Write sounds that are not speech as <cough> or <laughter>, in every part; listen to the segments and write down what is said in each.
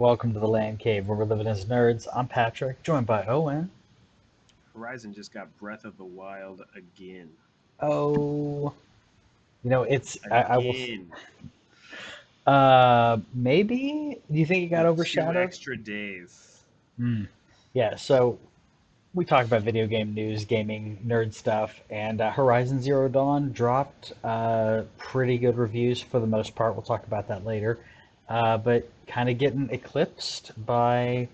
Welcome to the Land Cave where we're living as nerds. I'm Patrick, joined by Owen. Horizon just got Breath of the Wild again. Oh, you know it's I, I will. Again. Uh, maybe. Do you think it got Two overshadowed? extra days. Hmm. Yeah. So we talk about video game news, gaming, nerd stuff, and uh, Horizon Zero Dawn dropped uh, pretty good reviews for the most part. We'll talk about that later. Uh, but kind of getting eclipsed by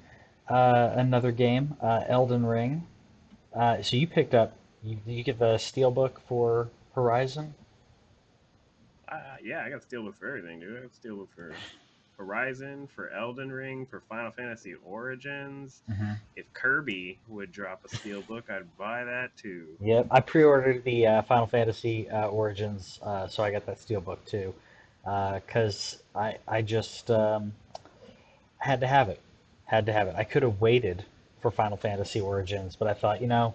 uh, another game, uh, Elden Ring. Uh, so you picked up, you, you get the Steelbook for Horizon? Uh, yeah, I got Steelbook for everything, dude. I got Steelbook for Horizon, for Elden Ring, for Final Fantasy Origins. If Kirby would drop a Steelbook, I'd buy that too. Yep, I pre-ordered the uh, Final Fantasy uh, Origins, uh, so I got that Steelbook too, because I I just um, had to have it, had to have it. I could have waited for Final Fantasy Origins, but I thought, you know,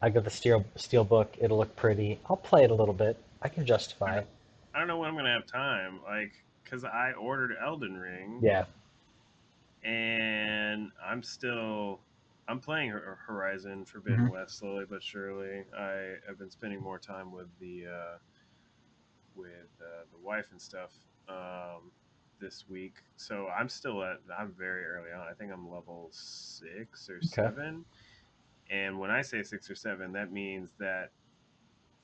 I got the Steel steel book. It'll look pretty. I'll play it a little bit. I can justify it. I don't know when I'm gonna have time, like, cause I ordered Elden Ring. Yeah. and I'm still I'm playing Horizon Forbidden Mhm. West slowly but surely. I have been spending more time with the uh, with uh, the wife and stuff um, this week, so I'm still at I'm very early on. I think I'm level six or seven, and when I say six or seven, that means that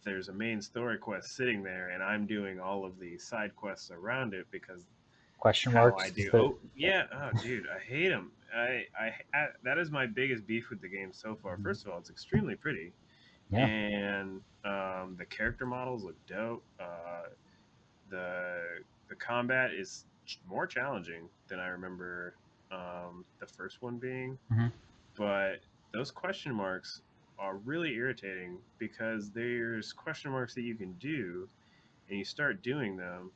there's a main story quest sitting there, and I'm doing all of the side quests around it because Question marks. I do. the- Oh, yeah. Oh, dude, I hate them. I, I, I, that is my biggest beef with the game so far. Mhm. First of all, it's extremely pretty, Yeah. and um, the character models look dope. Uh, the the combat is more challenging than I remember um, the first one being, Mhm. but those question marks are really irritating because there's question marks that you can do, and you start doing them,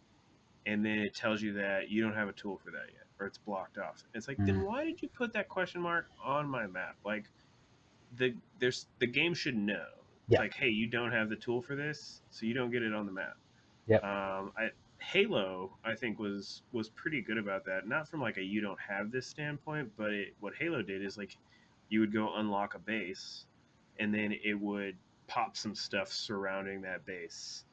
and then it tells you that you don't have a tool for that yet or it's blocked off it's like then Mhm. why did you put that question mark on my map like the there's the game should know Yeah. like hey you don't have the tool for this so you don't get it on the map Yeah. um i halo i think was was pretty good about that not from like a you don't have this standpoint but it, what halo did is like you would go unlock a base and then it would pop some stuff surrounding that base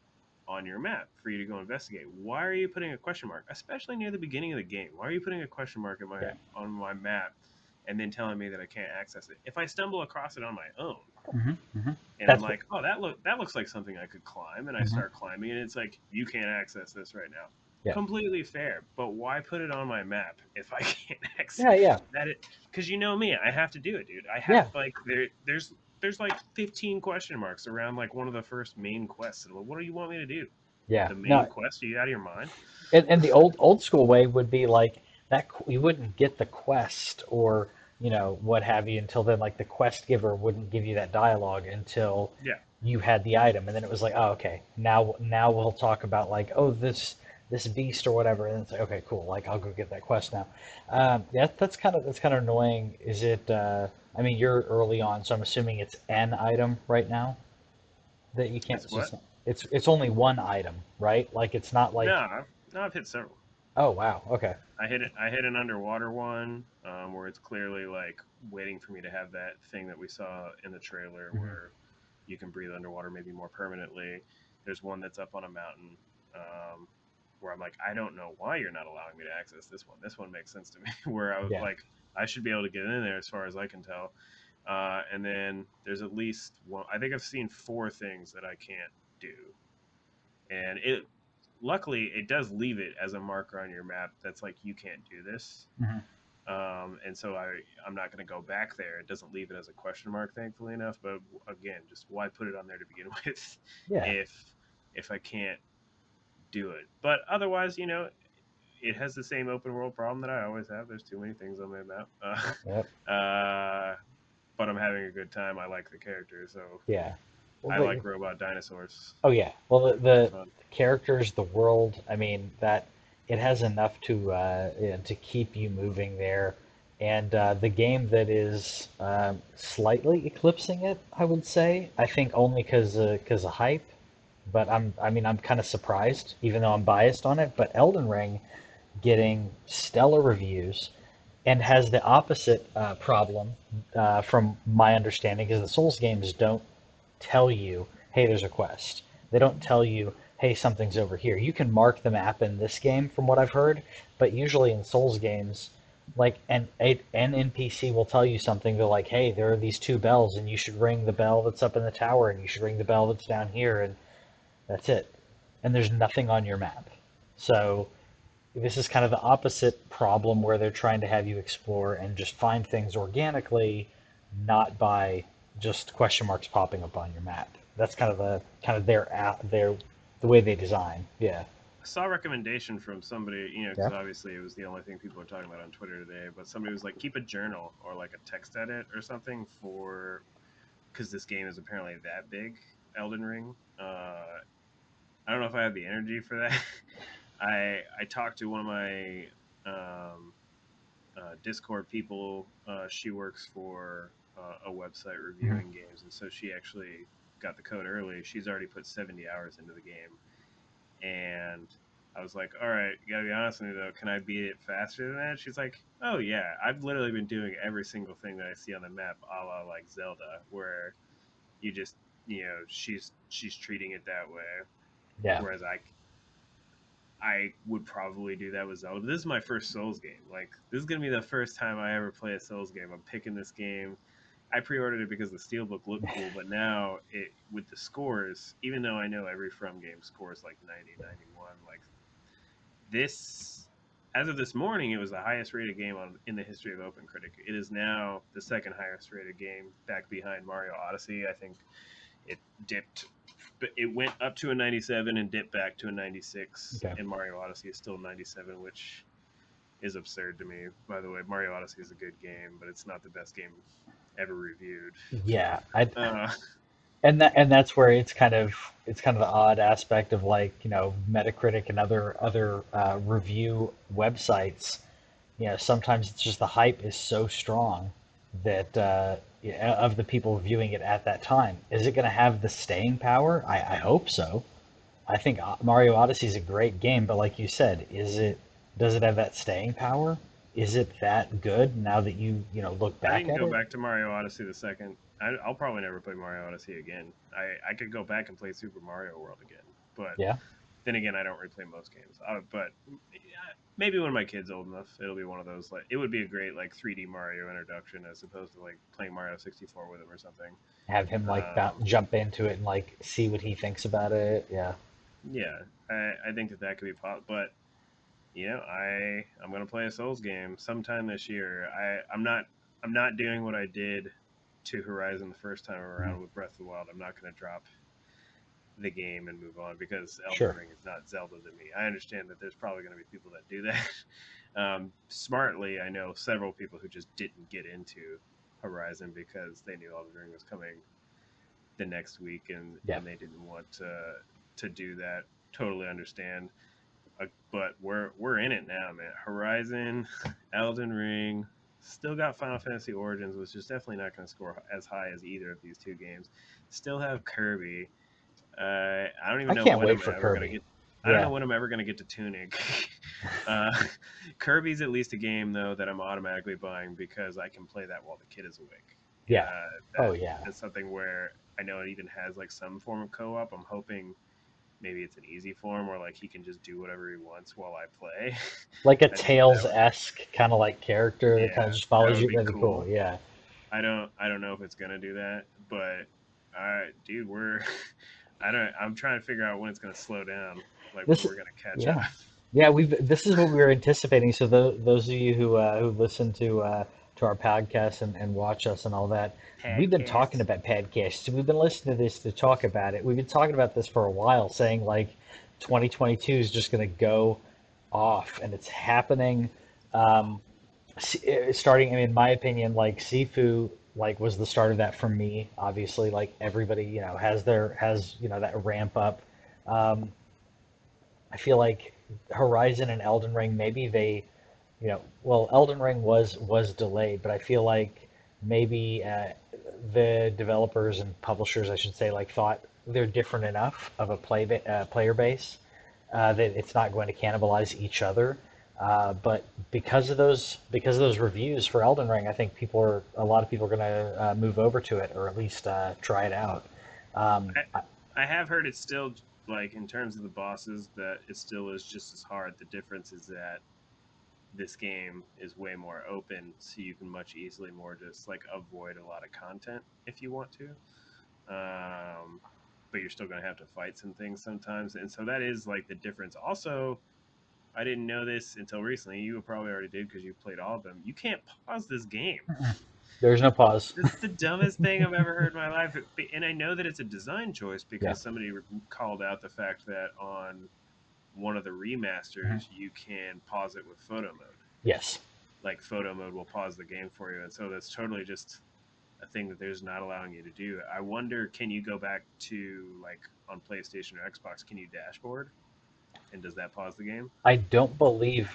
on your map for you to go investigate. Why are you putting a question mark, especially near the beginning of the game? Why are you putting a question mark in my Yeah. on my map and then telling me that I can't access it? If I stumble across it on my own Mhm, mhm. and That's I'm like, oh, that look that looks like something I could climb, and I Mhm. start climbing, and it's like you can't access this right now. Yeah. Completely fair, but why put it on my map if I <laughs> can't access Yeah, yeah. that? It because you know me, I have to do it, dude. I have Yeah. like there there's there's like 15 question marks around like one of the first main quests. And what do you want me to do? Yeah. The main No, quest? Are you out of your mind? and, and the old old school way would be like that you wouldn't get the quest or you know what have you until then like the quest giver wouldn't give you that dialogue until Yeah. you had the item. And then it was like oh okay. Now now we'll talk about like oh this this beast or whatever. And it's like okay cool. Like I'll go get that quest now. Um, yeah that's kind of that's kind of annoying. Is it uh, I mean you're early on so I'm assuming it's an item right now that you can't It's it's it's only one item right? Like it's not like no, I've, no, I've hit several. Oh wow okay I hit it. I hit an underwater one um, where it's clearly like waiting for me to have that thing that we saw in the trailer Mhm. where you can breathe underwater maybe more permanently. There's one that's up on a mountain um, where I'm like, I don't know why you're not allowing me to access this one. This one makes sense to me. <laughs> where I was Yeah. like, I should be able to get in there as far as I can tell. Uh, and then there's at least one. I think I've seen four things that I can't do, and it luckily it does leave it as a marker on your map that's like you can't do this. Mhm. um, and so I, i'm not going to go back there. It doesn't leave it as a question mark thankfully enough but again just why put it on there to begin <laughs> with yeah. if if i can't do it? But otherwise you know it has the same open world problem that i always have. There's too many things on my map. Uh, <laughs> Yep. uh, but i'm having a good time. I like the character so Yeah. Well, i the- like robot dinosaurs Oh yeah. Well, the, the Fun. characters, the world. I mean, that it has enough to uh, yeah, to keep you moving there, and uh, the game that is um, slightly eclipsing it, I would say. I think only because because of hype, but I'm I mean I'm kind of surprised, even though I'm biased on it. But Elden Ring, getting stellar reviews, and has the opposite uh, problem, uh, from my understanding, because the Souls games don't tell you, hey, there's a quest. They don't tell you, hey, something's over here. You can mark the map in this game, from what I've heard, but usually in Souls games, like an an NPC will tell you something. They're like, hey, there are these two bells, and you should ring the bell that's up in the tower, and you should ring the bell that's down here, and that's it. And there's nothing on your map. So this is kind of the opposite problem where they're trying to have you explore and just find things organically, not by just question marks popping up on your map. That's kind of the kind of their app, their the way they design. Yeah. I saw a recommendation from somebody, you know, Yeah. because obviously it was the only thing people were talking about on Twitter today. But somebody was like, keep a journal or like a text edit or something for, because this game is apparently that big, Elden Ring. Uh, I don't know if I have the energy for that. <laughs> I I talked to one of my um, uh, Discord people. Uh, she works for uh, a website reviewing games, and so she actually got the code early. She's already put 70 hours into the game, and I was like, "All right, you gotta be honest with me though. Can I beat it faster than that?" She's like, "Oh yeah, I've literally been doing every single thing that I see on the map, a la like Zelda, where you just you know she's she's treating it that way, Yeah. whereas I I would probably do that with Zelda. But this is my first Souls game. Like this is gonna be the first time I ever play a Souls game. I'm picking this game. I pre-ordered it because the steelbook looked cool, but now it with the scores, even though I know every From game scores like 90, 91, like this as of this morning, it was the highest rated game on in the history of Open Critic. It is now the second highest rated game, back behind Mario Odyssey. I think it dipped, but it went up to a 97 and dipped back to a 96. Okay. And Mario Odyssey is still 97, which is absurd to me. By the way, Mario Odyssey is a good game, but it's not the best game ever reviewed. Yeah. I, <laughs> Uh, and that and that's where it's kind of it's kind of the odd aspect of like you know Metacritic and other other uh, review websites. You know, sometimes it's just the hype is so strong that uh, of the people viewing it at that time. Is it going to have the staying power? I, I hope so. I think Mario Odyssey is a great game, but like you said, is it does it have that staying power? Is it that good now that you you know look back I can go it? back to Mario Odyssey the second. I, I'll probably never play Mario Odyssey again. I, I could go back and play Super Mario World again, but Yeah. then again, I don't replay most games. Uh, but maybe when my kid's old enough, it'll be one of those. Like it would be a great like 3D Mario introduction as opposed to like playing Mario 64 with him or something. Have him like Um, boun jump into it and like see what he thinks about it. Yeah. Yeah, I, I think that that could be possible. But know, I I'm gonna play a Souls game sometime this year. I I'm not I'm not doing what I did to Horizon the first time around with Breath of the Wild. I'm not gonna drop the game and move on because Elden Sure. Ring is not Zelda to me. I understand that there's probably going to be people that do that. <laughs> Um, smartly, I know several people who just didn't get into Horizon because they knew Elden Ring was coming the next week and, Yeah. and they didn't want to to do that. Totally understand. Uh, but we're we're in it now, man. Horizon, <laughs> Elden Ring, still got Final Fantasy Origins, which is definitely not going to score as high as either of these two games. Still have Kirby. Uh, I don't even know. I can't when wait I'm for ever Kirby. get. I don't know when I'm ever gonna get to Tunic. <laughs> <laughs> uh, Kirby's at least a game though that I'm automatically buying because I can play that while the kid is awake. Yeah. Uh, that- Oh yeah. that's something where I know it even has like some form of co-op. I'm hoping maybe it's an easy form where like he can just do whatever he wants while I play. <laughs> Like a Tails esque kind of like character that kind of just follows that you. would be That'd be cool. cool. Yeah. I don't I don't know if it's gonna do that, but uh, dude, we're <laughs> I don't I'm trying to figure out when it's gonna slow down, like This- when we're gonna catch yeah. up. Yeah, we've. This is what we were anticipating. So tho- those of you who uh, who listen to uh, to our podcast and, and watch us and all that, we've been talking about podcasts. We've been listening to this to talk about it. We've been talking about this for a while, saying like 2022 is just going to go off, and it's happening. Um, eh, starting, I mean, in my opinion, like Sifu, like was the start of that for me. Obviously, like everybody, you know, has their has you know that ramp up. Um, I feel like Horizon and Elden Ring, maybe they, know, well, Elden Ring was was delayed, but I feel like maybe uh, the developers and publishers, I should say, like thought they're different enough of a play ba- uh, player base uh, that it's not going to cannibalize each other. Uh, but because of those because of those reviews for Elden Ring, I think people are a lot of people are going to uh, move over to it or at least uh, try it out. Um, I, I have heard it's still like in terms of the bosses that it still is just as hard. The difference is that this game is way more open, so you can much easily more just like avoid a lot of content if you want to. Um, but you're still going to have to fight some things sometimes, and so that is like the difference. Also, I didn't know this until recently. You probably already did because you played all of them. You can't pause this game. <laughs> There's no pause. It's the dumbest thing I've ever heard in my life, and I know that it's a design choice because Yeah. somebody called out the fact that on one of the remasters Mm-hmm. you can pause it with photo mode. Yes. Like photo mode will pause the game for you, and so that's totally just a thing that there's not allowing you to do. I wonder, can you go back to like on PlayStation or Xbox? Can you dashboard, and does that pause the game? I don't believe,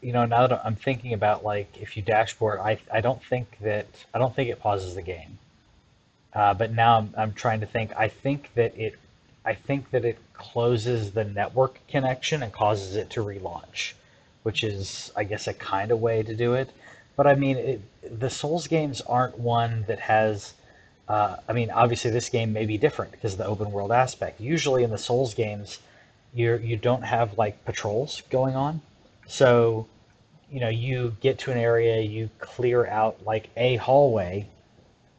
you know, now that I'm thinking about like if you dashboard, I I don't think that I don't think it pauses the game. Uh, but now I'm I'm trying to think. I think that it I think that it closes the network connection and causes it to relaunch, which is I guess a kind of way to do it. But I mean, it, the Souls games aren't one that has. Uh, I mean, obviously this game may be different because of the open world aspect. Usually in the Souls games, you're you don't have like patrols going on so you know you get to an area you clear out like a hallway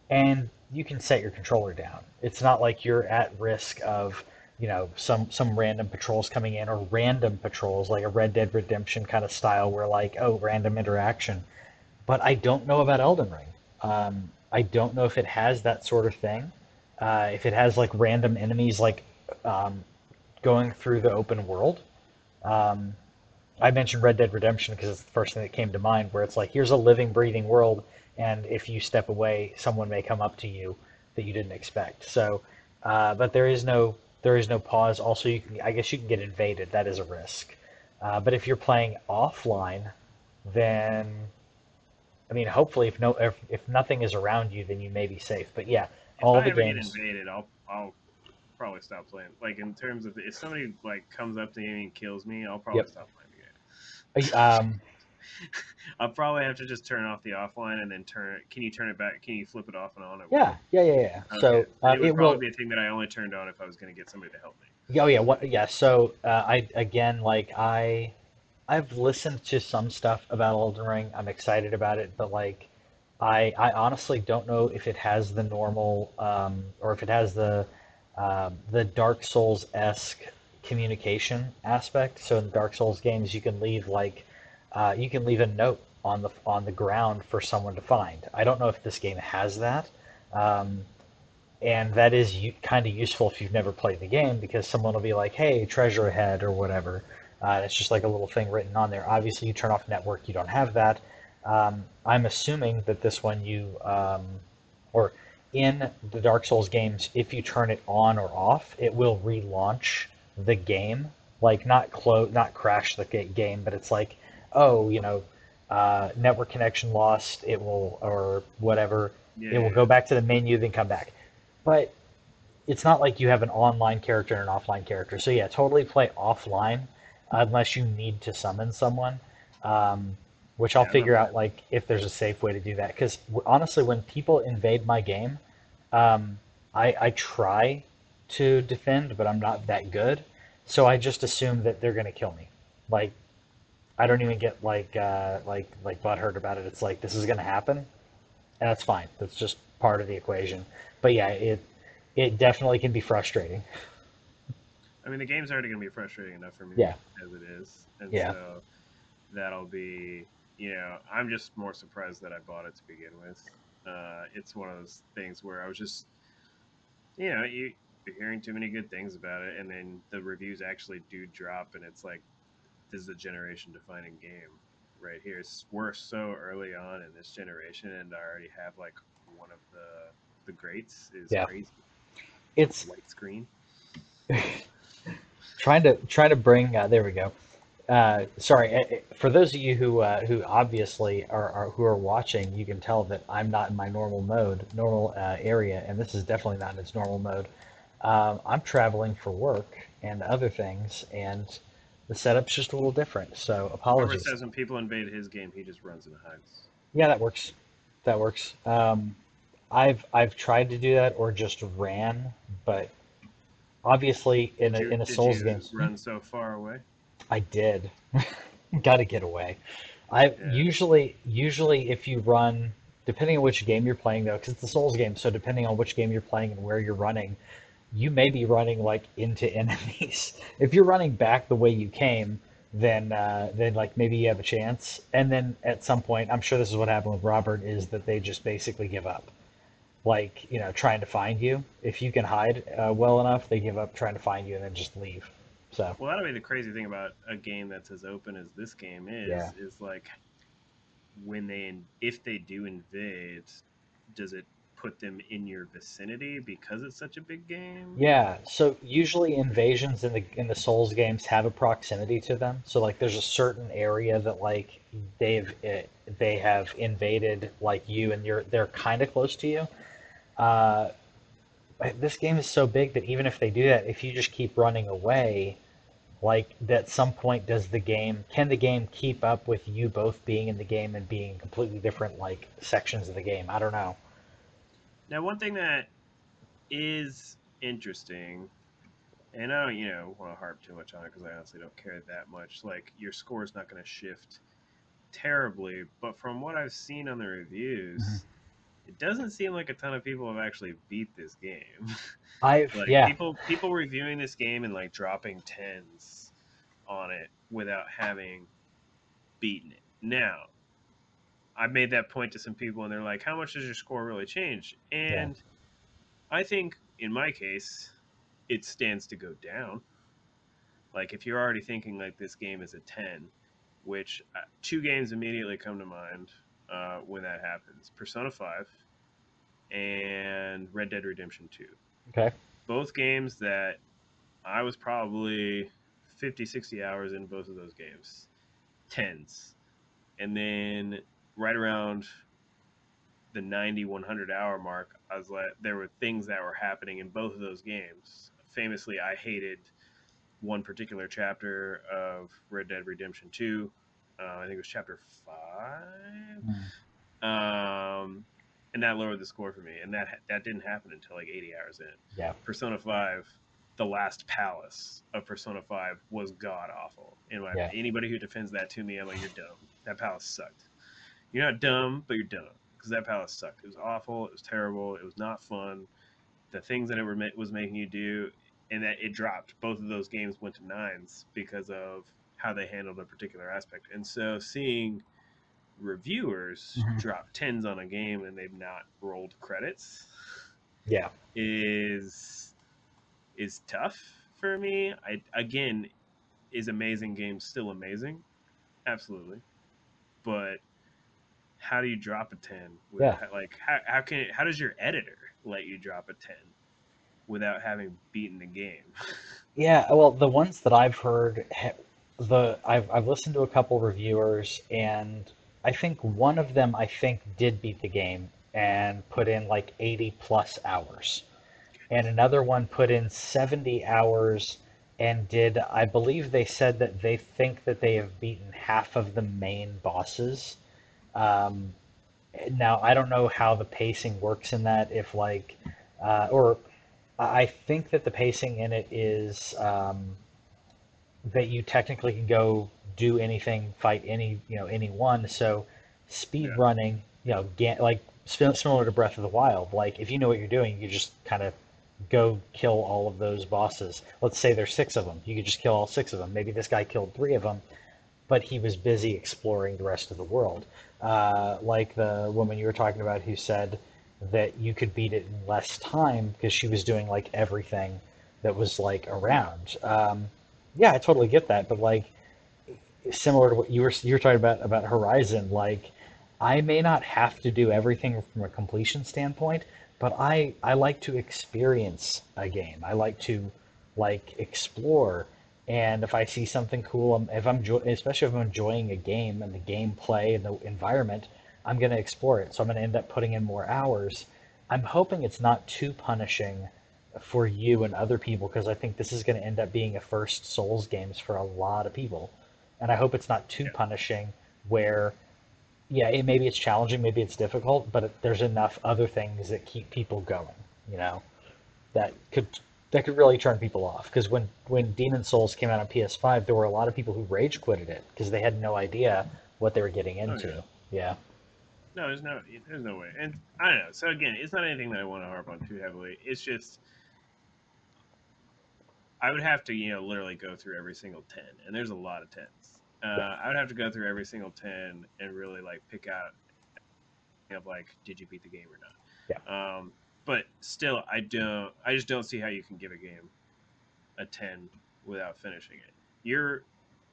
and you can set your controller down. It's not like you're at risk of you know some some random patrols coming in or random patrols like a red dead redemption kind of style where like oh random interaction. But i don't know about elden ring. Um, i don't know if it has that sort of thing. Uh, if it has like random enemies like um, going through the open world. Um, I mentioned Red Dead Redemption because it's the first thing that came to mind, where it's like, here's a living, breathing world, and if you step away, someone may come up to you that you didn't expect. So, uh, but there is no there is no pause. Also, you can I guess you can get invaded. That is a risk. Uh, but if you're playing offline, then I mean, hopefully, if no if, if nothing is around you, then you may be safe. But yeah, If all I the games. get invaded, I'll I'll probably stop playing. Like in terms of if somebody like comes up to me and kills me, I'll probably Yep. stop playing the game. Um, <laughs> I'll probably have to just turn off the offline and then turn. Can you turn it back? Can you flip it off and on? Yeah, yeah, yeah, yeah. Okay. So uh, it would it probably will. be a thing that I only turned on if I was going to get somebody to help me. Oh yeah, what? Yeah. So uh, I again, like I, I've listened to some stuff about Elden Ring. I'm excited about it, but like, I I honestly don't know if it has the normal, um, or if it has the, um, the Dark Souls esque communication aspect. So in Dark Souls games, you can leave like, uh, you can leave a note on the on the ground for someone to find. I don't know if this game has that. Um, and that is kind of useful if you've never played the game because someone will be like, "Hey, treasure ahead" or whatever. Uh, it's just like a little thing written on there. Obviously, you turn off network, you don't have that. Um, I'm assuming that this one you, um, or in the Dark Souls games, if you turn it on or off, it will relaunch the game. Like not close, not crash the game, but it's like, oh, you know, uh, network connection lost. It will or whatever. Yeah, It will yeah. go back to the menu, then come back. But it's not like you have an online character and an offline character. So yeah, totally play offline unless you need to summon someone. Um, which I'll Yeah, figure out like if there's a safe way to do that. Because honestly, when people invade my game, um, I, I try to defend, but I'm not that good. So I just assume that they're gonna kill me. Like I don't even get like uh, like like butthurt about it. It's like this is gonna happen, and that's fine. That's just part of the equation. But yeah, it it definitely can be frustrating. I mean, the game's already going to be frustrating enough for me Yeah. as it is, and Yeah. so that'll be, you know, I'm just more surprised that I bought it to begin with. Uh, it's one of those things where I was just, you know, you, you're hearing too many good things about it, and then the reviews actually do drop, and it's like, this is a generation-defining game right here. It's, we're so early on in this generation, and I already have like one of the the greats is Yeah. crazy. It's White screen. <laughs> trying to trying to bring. Uh, there we go. Uh, sorry, eh, eh, for those of you who uh, who obviously are, are who are watching, you can tell that I'm not in my normal mode, normal uh, area, and this is definitely not in its normal mode. Um, I'm traveling for work and other things, and The setup's just a little different. So Robert apologies. says when people invade his game, he just runs and hides. Yeah, that works. That works. Um, I've I've tried to do that or just ran, but obviously in a you in a did Souls you game, run so far away? I did. <laughs> Got to get away. I Yeah. usually usually if you run, depending on which game you're playing though, because it's a Souls game, so depending on which game you're playing and where you're running, you may be running like into enemies. <laughs> If you're running back the way you came, then uh, then like maybe you have a chance. And then at some point, I'm sure this is what happened with Robert, is that they just basically give up. Like you know, trying to find you. If you can hide uh, well enough, they give up trying to find you and then just leave. So Well, that'll be the crazy thing about a game that's as open as this game is. Yeah. Is like when they if they do invade, does it put them in your vicinity because it's such a big game? Yeah, so usually invasions in the in the Souls games have a proximity to them. So like there's a certain area that like they've eh, they have invaded like you and you're they're kind of close to you. Uh, this game is so big that even if they do that, if you just keep running away, like at some point does the game can the game keep up with you both being in the game and being completely different like sections of the game? I don't know. Now, one thing that is interesting, and I don't, you know, want to harp too much on it because I honestly don't care that much. Like, your score is not going to shift terribly, but from what I've seen on the reviews, Mhm. it doesn't seem like a ton of people have actually beat this game. <laughs> I've like yeah. people people reviewing this game and like dropping tens on it without having beaten it. Now, I made that point to some people and they're like, "How much does your score really change?" And I think in my case, it stands to go down. Like if you're already thinking like this game is a 10, which uh, two games immediately come to mind uh, when that happens. Persona 5 and Red Dead Redemption 2 Okay. both games that I was probably 50, 60 hours in both of those games. Tens. And then right around the 90, 100 hour mark, I was like, there were things that were happening in both of those games. Famously, I hated one particular chapter of Red Dead Redemption 2. Uh, I think it was chapter 5 Mm. um, and that lowered the score for me. And that that didn't happen until like 80 hours in. Yeah. Persona 5, the last palace of Persona 5 was god awful. My Yeah. anybody who defends that to me, I'm like, you're dumb. That palace sucked. You're not dumb, but you're dumb because that palace sucked. It was awful. It was terrible. It was not fun. The things that it were, was making you do, and that it dropped. Both of those games went to nines because of how they handled a particular aspect. And so seeing reviewers Mhm. drop tens on a game and they've not rolled credits Yeah. is is tough for me. I again, is amazing game still amazing? Absolutely. But how do you drop a 10 with, Yeah. like how, how can how does your editor let you drop a 10 without having beaten the game? <laughs> Yeah, well, the ones that I've heard, the I've I've listened to a couple reviewers, and I think one of them I think did beat the game and put in like 80 plus hours, and another one put in 70 hours and did, I believe they said that they think that they have beaten half of the main bosses. Um, now I don't know how the pacing works in that, if like, uh, or I think that the pacing in it is um, that you technically can go do anything, fight any, you know, anyone. So speed Yeah. running, you know, ga- like similar to Breath of the Wild. Like if you know what you're doing, you just kind of go kill all of those bosses. Let's say there's six of them. You could just kill all six of them. Maybe this guy killed three of them, but he was busy exploring the rest of the world. Uh, like the woman you were talking about who said that you could beat it in less time because she was doing like everything that was like around. Um, yeah, I totally get that, but like similar to what you were you were talking about about Horizon, like I may not have to do everything from a completion standpoint, but I I like to experience a game. I like to like explore, and if I see something cool, um, if I'm especially if I'm enjoying a game and the gameplay and the environment, I'm going to explore it. So I'm going to end up putting in more hours. I'm hoping it's not too punishing for you and other people because I think this is going to end up being a first Souls games for a lot of people, and I hope it's not too Yeah. punishing where yeah, it, maybe it's challenging, maybe it's difficult, but it, there's enough other things that keep people going, you know, that could that could really turn people off. Because when when Demon Souls came out on PS5, there were a lot of people who rage quitted it because they had no idea what they were getting Oh, into. yeah. Yeah, No, there's no, there's no way. And I don't know. So again, it's not anything that I want to harp on too heavily. It's just I would have to, you know, literally go through every single ten, and there's a lot of tens. Uh, I would have to go through every single ten and really like pick out of like, did you beat the game or not? Yeah. Um, but still, I don't. I just don't see how you can give a game a ten without finishing it. You're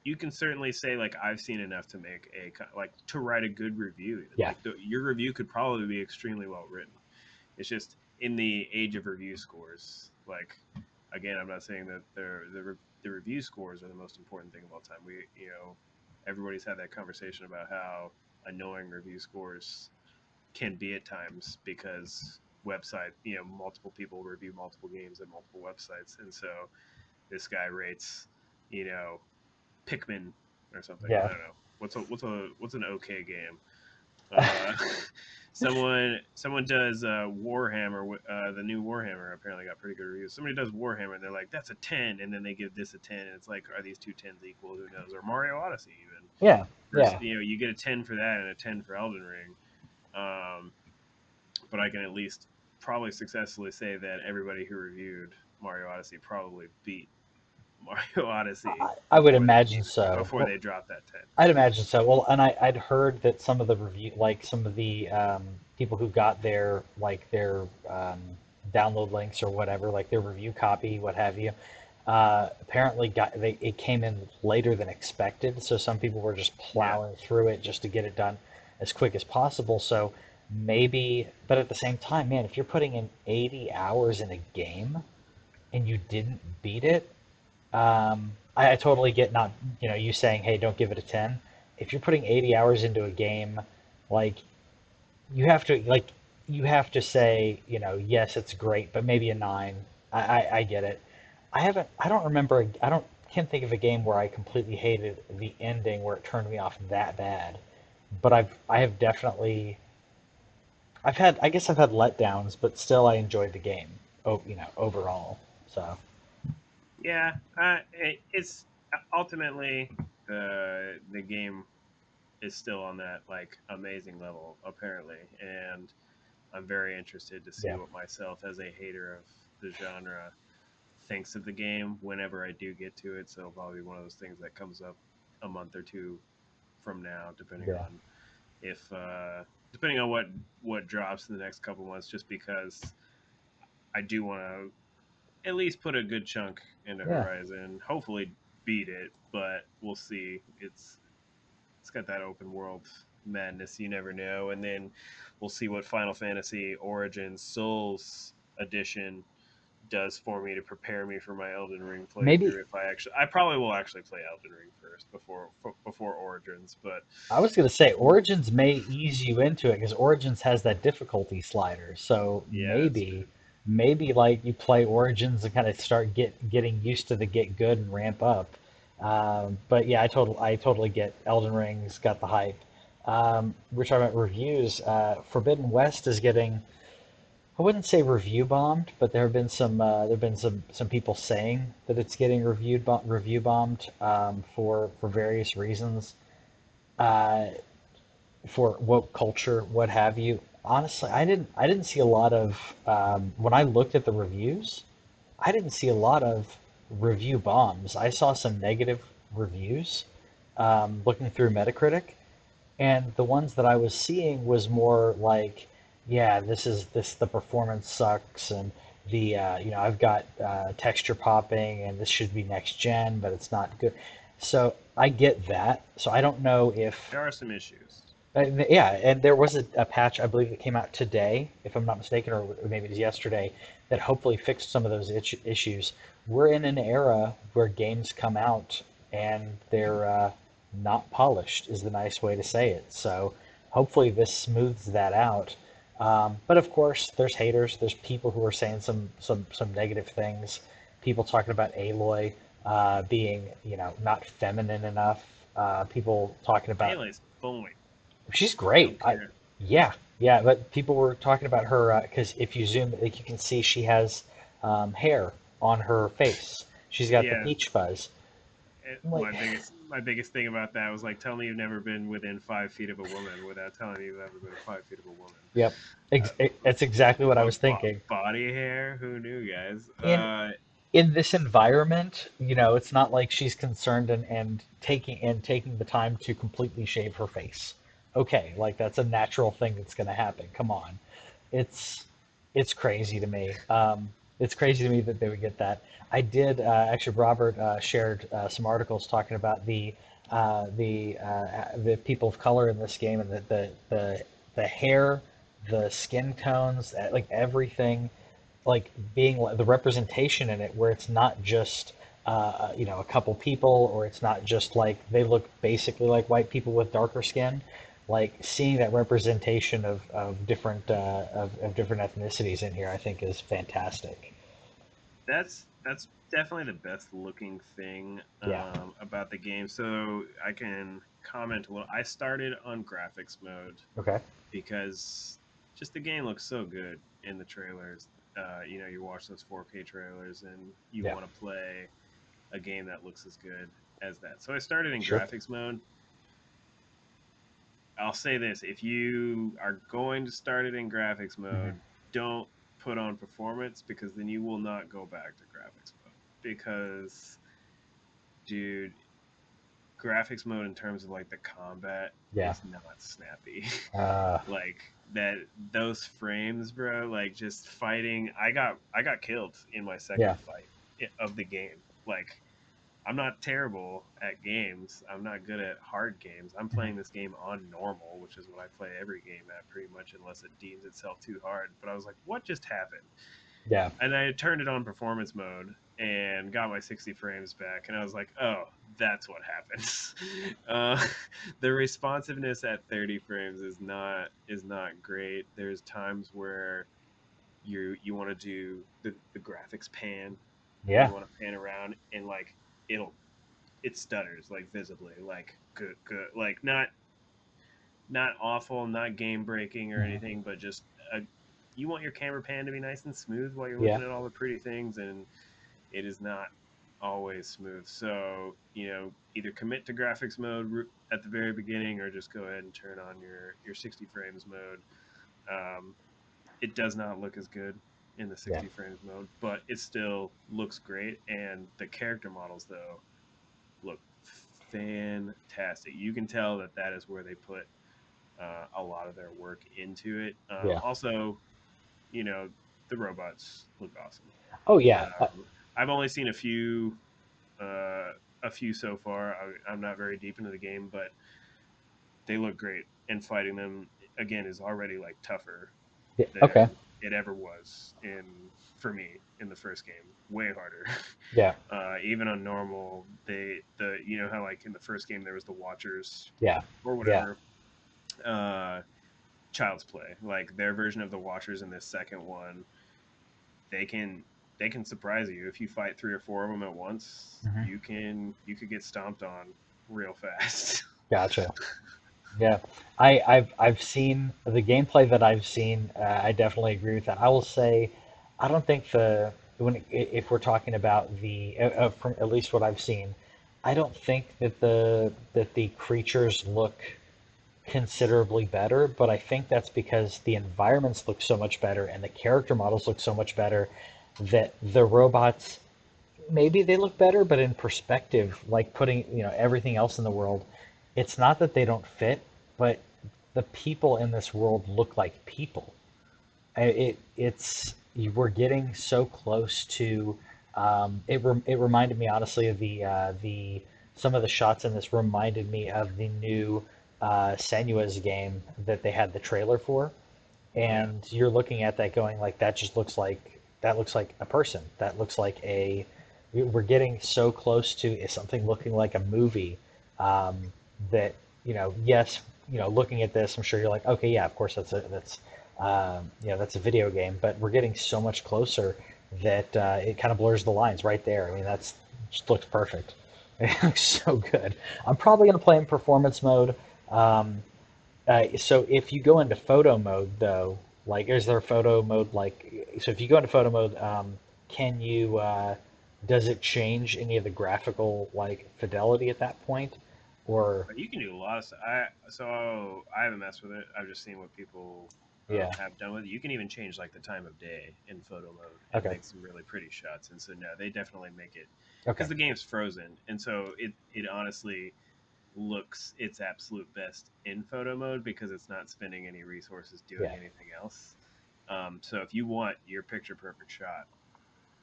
you can certainly say like I've seen enough to make a like to write a good review. Yeah. Like, the, your review could probably be extremely well written. It's just in the age of review scores. Like again, I'm not saying that the the, the review scores are the most important thing of all time. We you know everybody's had that conversation about how annoying review scores can be at times because website you know multiple people review multiple games at multiple websites and so this guy rates you know Pikmin or something. Yeah. I don't know. What's a what's a what's an okay game? <laughs> Uh, someone someone does uh, Warhammer. Uh, the new Warhammer apparently got pretty good reviews. Somebody does Warhammer and they're like, "That's a 10," and then they give this a ten, and it's like, are these two tens equal? Who knows? Or Mario Odyssey even. yeah, Versus, yeah. You know, you get a ten for that and a ten for Elden Ring. Um, but I can at least probably successfully say that everybody who reviewed Mario Odyssey probably beat <laughs> Mario Odyssey I, I would they- imagine so. before Well, they dropped that 10. I'd imagine so. Well, and I, I'd heard that some of the review, like some of the um, people who got their like their um, download links or whatever, like their review copy, what have you, uh, apparently got they it came in later than expected. So some people were just plowing through it just to get it done as quick as possible. So maybe, but at the same time, man, if you're putting in 80 hours in a game and you didn't beat it, um, I, I totally get not, you know, you saying, hey, don't give it a 10. If you're putting 80 hours into a game, like, you have to, like, you have to say, you know, yes, it's great, but maybe a 9. I, I, I get it. I haven't, I don't remember, I don't, can't think of a game where I completely hated the ending where it turned me off that bad. But I've, I have definitely, I've had, I guess I've had letdowns, but still I enjoyed the game, oh, you know, overall. So, Yeah, uh, it, it's ultimately the the game is still on that like amazing level apparently, and I'm very interested to see Yeah. what myself as a hater of the genre thinks of the game whenever I do get to it. So probably one of those things that comes up a month or two from now, depending Yeah. on if uh, depending on what what drops in the next couple months. Just because I do want to at least put a good chunk into Yeah. Horizon. Hopefully beat it, but we'll see. It's it's got that open world madness. You never know. And then we'll see what Final Fantasy Origins Souls edition does for me to prepare me for my Elden Ring playthrough. Maybe- if I actually, I probably will actually play Elden Ring first before before Origins. But I was going to say Origins may ease you into it because Origins has that difficulty slider. So Yeah, maybe, maybe like you play Origins and kind of start get getting used to the get good and ramp up. Um, but yeah, I total I totally get Elden Ring's got the hype. Um, we're talking about reviews. Uh, Forbidden West is getting, I wouldn't say review bombed, but there have been some uh, there have been some some people saying that it's getting reviewed review bombed um, for for various reasons. Uh, for woke culture, what have you. Honestly, I didn't I didn't see a lot of um, when I looked at the reviews, I didn't see a lot of review bombs. I saw some negative reviews um, looking through Metacritic, and the ones that I was seeing was more like, yeah, this is this the performance sucks and the uh, you know I've got uh, texture popping and this should be next gen, but it's not good. So I get that. So I don't know if there are some issues. uh, yeah, and there was a, a patch I believe that came out today, if I'm not mistaken, or maybe it was yesterday, that hopefully fixed some of those itch- issues. We're in an era where games come out and they're uh, not polished, is the nice way to say it. So hopefully this smooths that out. Um, but of course, there's haters. There's people who are saying some some some negative things. People talking about Aloy uh, being, you know, not feminine enough. Uh, people talking about Aloy's fine. she's great. I, yeah, yeah. But people were talking about her because if you zoom, like you can see she has um, hair on her face. She's got the peach fuzz. It- Like- my biggest my biggest thing about that was like, tell me you've never been within five feet of a woman without telling me you've ever been five feet of a woman. Yep, Ex- it- that's exactly what I was thinking. Body hair, who knew, guys? And- Uh, in this environment, you know, it's not like she's concerned and, and taking and taking the time to completely shave her face. Okay, like that's a natural thing that's going to happen. Come on, it's it's crazy to me. Um, it's crazy to me that they would get that. I did uh, actually. Robert uh, shared uh, some articles talking about the uh, the uh, the people of color in this game and the the the, the hair, the skin tones, uh, like everything like being the representation in it where it's not just you know a couple people or it's not just like they look basically like white people with darker skin like seeing that representation of, of different uh, of, of different ethnicities in here i think is fantastic that's that's definitely the best looking thing um, Yeah. about the game. So I can comment a little. I started on graphics mode okay because just the game looks so good in the trailers. Uh, you know, you watch those 4K trailers and you Yeah. want to play a game that looks as good as that. So I started in Sure. graphics mode. I'll say this: if you are going to start it in graphics mode, Mhm. don't put on performance because then you will not go back to graphics mode. Because, dude, graphics mode in terms of like the combat Yeah. is not snappy. <laughs> uh, like that those frames bro like just fighting i got i got killed in my second Yeah. fight of the game like i'm not terrible at games. I'm not good at hard games. I'm playing this game on normal which is what i play every game at pretty much unless it deems itself too hard. But i was like what just happened? Yeah. And I turned it on performance mode and got my 60 frames back, and I was like, oh, that's what happens. <laughs> Uh, <laughs> the responsiveness at 30 frames is not is not great. There's times where you you want to do the, the graphics pan, yeah you want to pan around, and like it'll it stutters like visibly, like good good, like not not awful, not game breaking or anything, but just a, you want your camera pan to be nice and smooth while you're Yeah. looking at all the pretty things, and it is not always smooth. So you know, either commit to graphics mode at the very beginning, or just go ahead and turn on your your 60 frames mode. Um, it does not look as good in the 60 frames mode, but it still looks great, and the character models though look fantastic. You can tell that that is where they put uh, a lot of their work into it. Um, Yeah. Also, you know, the robots look awesome. oh yeah Uh, Um, I've only seen a few, uh, a few so far. I, I'm not very deep into the game, but they look great, and fighting them again is already like tougher yeah, okay it ever was in for me in the first game. Way harder. <laughs> yeah uh, even on normal, they the you know how like in the first game there was the Watchers yeah or whatever. Uh, Child's Play, like their version of the Watchers in this second one, they can they can surprise you if you fight three or four of them at once. Mhm. You can you could get stomped on real fast. <laughs> Gotcha. Yeah, I, I've I've seen the gameplay that I've seen. Uh, I definitely agree with that. I will say, I don't think the when if we're talking about the uh, uh, from at least what I've seen, I don't think that the that the creatures look considerably better. But I think that's because the environments look so much better and the character models look so much better that the robots maybe they look better, but in perspective, like putting you know everything else in the world it's not that they don't fit, but the people in this world look like people. It it's we're getting so close to. Um, it rem- it reminded me honestly of the uh, the some of the shots in this reminded me of the new uh, Senua's game that they had the trailer for, and you're looking at that going like that just looks like that looks like a person. That looks like a. we- We're getting so close to something looking like a movie um, that you know yes you know looking at this i'm sure you're like okay yeah of course that's a, that's um, you know, that's a video game, but we're getting so much closer that uh, it kind of blurs the lines right there. I mean, that's just looks perfect. <laughs> It looks so good. I'm probably going to play in performance mode. Um, uh, so if you go into photo mode though, like is there photo mode like so if you go into photo mode, um, can you uh, does it change any of the graphical like fidelity at that point? Or you can do a lot of stuff. I so I haven't messed with it. I've just seen what people um, yeah, have done with it. You can even change like the time of day in photo mode and okay, make some really pretty shots. And so no, they definitely make it okay, because the game's frozen, and so it it honestly looks its absolute best in photo mode because it's not spending any resources doing yeah, anything else. Um, so if you want your picture perfect shot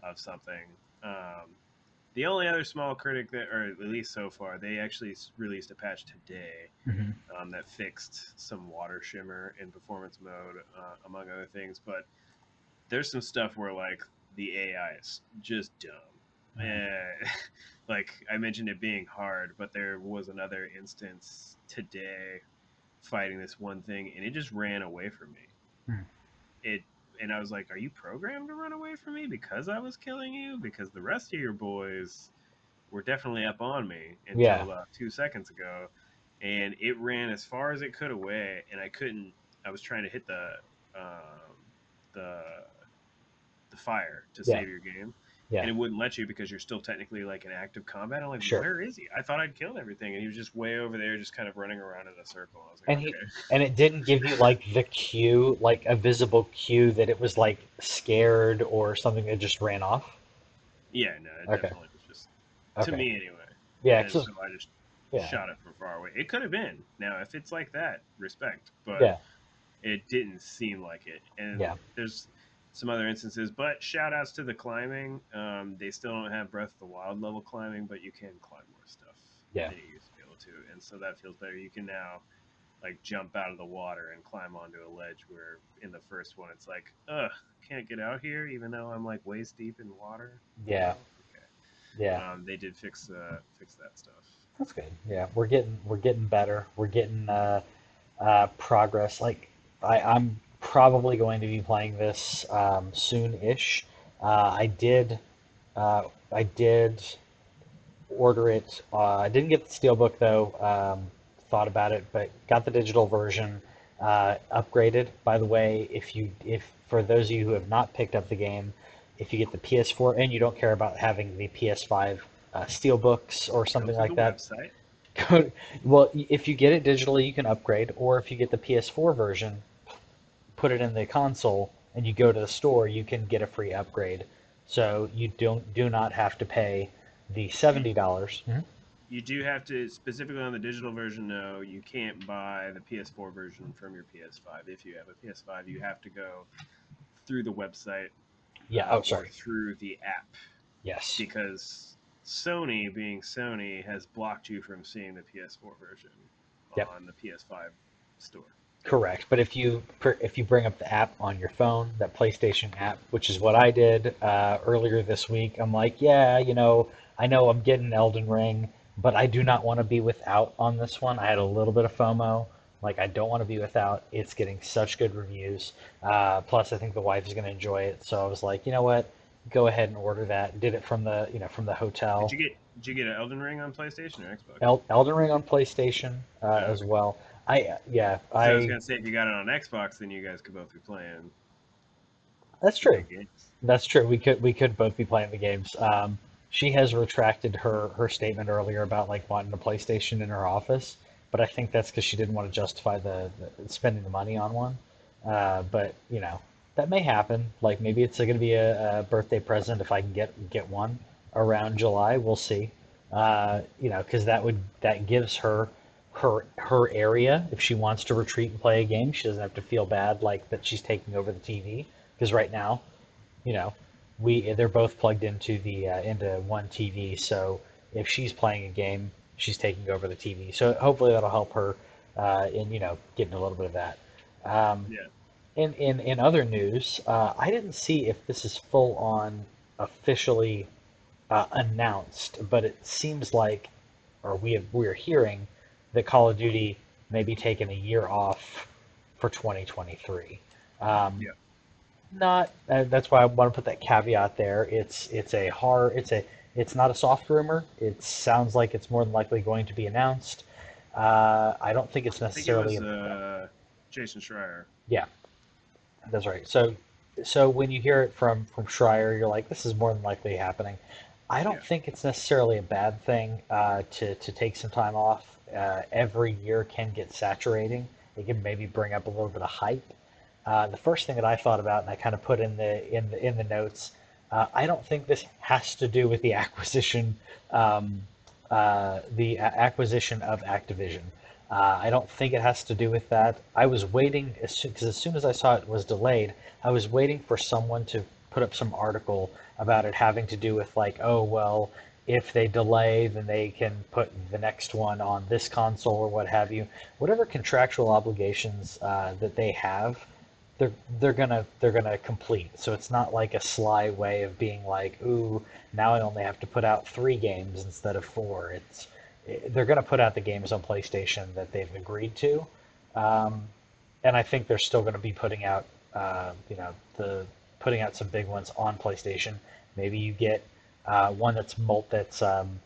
of something, um, the only other small critic that, or at least so far, they actually released a patch today hmm um, that fixed some water shimmer in performance mode, uh, among other things. But there's some stuff where like the AI is just dumb. hmm Eh, <laughs> like I mentioned it being hard, but there was another instance today fighting this one thing, and it just ran away from me. hmm It and I was like, "Are you programmed to run away from me because I was killing you? Because the rest of your boys were definitely up on me until yeah, about two seconds ago, and it ran as far as it could away, and I couldn't. I was trying to hit the um, the the fire to yeah, save your game, yeah, and it wouldn't let you because you're still technically like in active combat. I'm like, sure. where is he? I thought I'd killed everything, and he was just way over there, just kind of running around in a circle. I was like, And he <laughs> and it didn't give you like the cue, like a visible cue that it was like scared or something that just ran off. yeah, no, it Okay, definitely was just to okay, me anyway. yeah, so, so I just yeah, shot it from far away. It could have been. Now, if it's like that, respect, but yeah, it didn't seem like it. And yeah, there's some other instances, but shout outs to the climbing. Um, they still don't have Breath of the Wild level climbing, but you can climb more stuff yeah. than you used to be able to. And so that feels better. You can now like jump out of the water and climb onto a ledge where in the first one it's like, ugh, can't get out here even though I'm like waist deep in water, Yeah, know? yeah. Um, they did fix uh, fix that stuff. That's good. Yeah, we're getting we're getting better. We're getting uh, uh, progress. Like I, I'm probably going to be playing this um, soon-ish. Uh, I did uh, I did order it. Uh, I didn't get the steelbook though. Um, thought about it, but got the digital version. Uh, upgraded, by the way. If you if for those of you who have not picked up the game, if you get the PS4 and you don't care about having the PS5 uh, steelbooks or something like that, website. <laughs> Well, if you get it digitally, you can upgrade, or if you get the PS4 version, put it in the console, and you go to the store, you can get a free upgrade. So you don't do not have to pay the seventy dollars. Mhm. you do have to specifically on the digital version. No, you can't buy the PS4 version from your PS5. If you have a PS5, you have to go through the website Yeah. Oh, or sorry. through the app Yes. because Sony, being Sony, has blocked you from seeing the PS4 version Yep. on the PS5 store. Correct. But if you if you bring up the app on your phone, that PlayStation app, which is what I did uh, earlier this week, I'm like, yeah, you know, I know I'm getting Elden Ring, but I do not want to be without on this one. I had a little bit of FOMO. Like, I don't want to be without. It's getting such good reviews. Uh, plus, I think the wife is going to enjoy it. So I was like, you know what? Go ahead and order that. Did it from the, you know, from the hotel. Did you get did you get an Elden Ring on PlayStation or Xbox? El- Elden Ring on PlayStation uh, Oh, as well. I yeah, Because I was gonna say if you got it on Xbox, then you guys could both be playing that's true. That's true. We could we could both be playing the games. Um, she has retracted her her statement earlier about like wanting a PlayStation in her office, but I think that's because she didn't want to justify the, the spending the money on one. Uh, but you know that may happen. Like maybe it's going to be a, a birthday present if I can get get one around July. We'll see. Uh, you know, because that would that gives her her her area if she wants to retreat and play a game. She doesn't have to feel bad like that she's taking over the TV. Because right now you know, we they're both plugged into the uh, into one TV. So if she's playing a game, she's taking over the TV. So hopefully that'll help her uh, in you know getting a little bit of that. Um, Yeah. in in in other news, uh, I didn't see if this is full on officially uh, announced, but it seems like, or we have we're hearing that Call of Duty may be taking a year off for 2023. Um, Yeah. Not. Uh, that's why I want to put that caveat there. It's it's a hard. It's a it's not a soft rumor. It sounds like it's more than likely going to be announced. Uh, I don't think it's I think it necessarily. was uh, Jason Schreier. Yeah, that's right. So, so when you hear it from from Schreier, you're like, this is more than likely happening. I don't Yeah. think it's necessarily a bad thing uh, to to take some time off. Uh, every year can get saturating. It can maybe bring up a little bit of hype. Uh, the first thing that I thought about, and I kind of put in the in the in the notes, uh, I don't think this has to do with the <laughs> acquisition, um, uh, the acquisition of Activision. Uh, I don't think it has to do with that. I was waiting because as soon as I saw it was delayed, I was waiting for someone to put up some article about it having to do with like, oh well, if they delay, then they can put the next one on this console or what have you. Whatever contractual obligations uh, that they have, they're they're gonna they're gonna complete. So it's not like a sly way of being like, ooh, now I only have to put out three games instead of four. It's they're to put out the games on PlayStation that they've agreed to, um, and I think they're still to be putting out, uh, you know, the putting out some big ones on PlayStation. Maybe you get uh, one that's mul- that's um,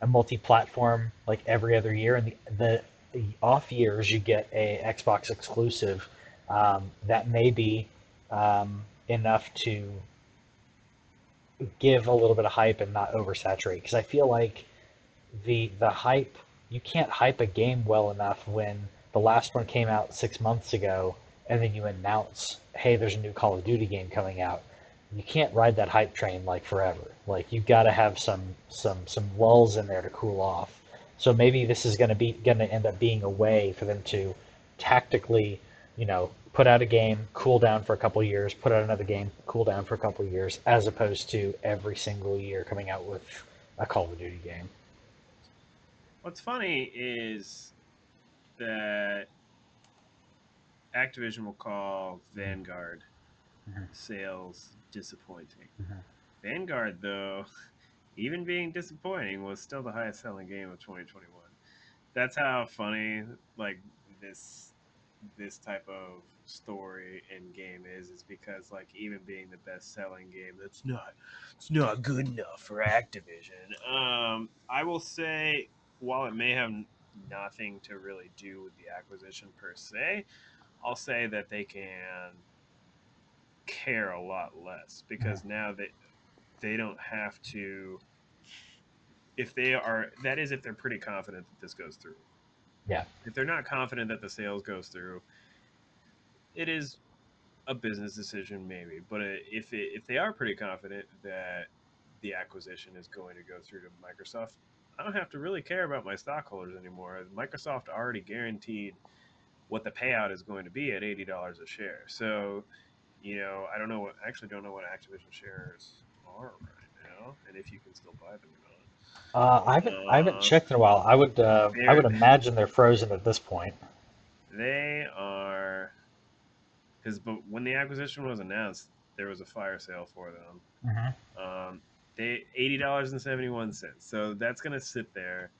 a multi-platform like every other year, and the, the the off years you get a Xbox exclusive um, that may be um, enough to give a little bit of hype and not oversaturate. Because I feel like the the hype you can't hype a game well enough when the last one came out six months ago and then you announce hey there's a new call of duty game coming out you can't ride that hype train like forever. Like you've got to have some some some lulls in there to cool off. So maybe this is going to be going to end up being a way for them to tactically you know put out a game cool down for a couple years put out another game cool down for a couple years as opposed to every single year coming out with a call of duty game. What's funny is that Activision will call Vanguard Mhm. sales disappointing. Mhm. Vanguard, though, <laughs> even being disappointing, was still the highest selling game of 2021. That's how funny like this this type of story and game is is because like even being the best selling game that's not it's not good enough for Activision. Um I will say while it may have nothing to really do with the acquisition per se, I'll say that they can care a lot less because now they they don't have to if they are that is if they're pretty confident that this goes through. Yeah. If they're not confident that the sales goes through, it is a business decision maybe, but if it, if they are pretty confident that the acquisition is going to go through to Microsoft, I don't have to really care about my stockholders anymore. Microsoft already guaranteed what the payout is going to be at eighty dollars a share. So, you know, I don't know what actually don't know what Activision shares are right now, and if you can still buy them or not. Uh, I haven't I haven't Uh, checked in a while. I would uh, I would imagine they're frozen at this point. They are because but when the acquisition was announced, there was a fire sale for them. Mm-hmm. Um, they eighty dollars and seventy one cents. So that's gonna sit there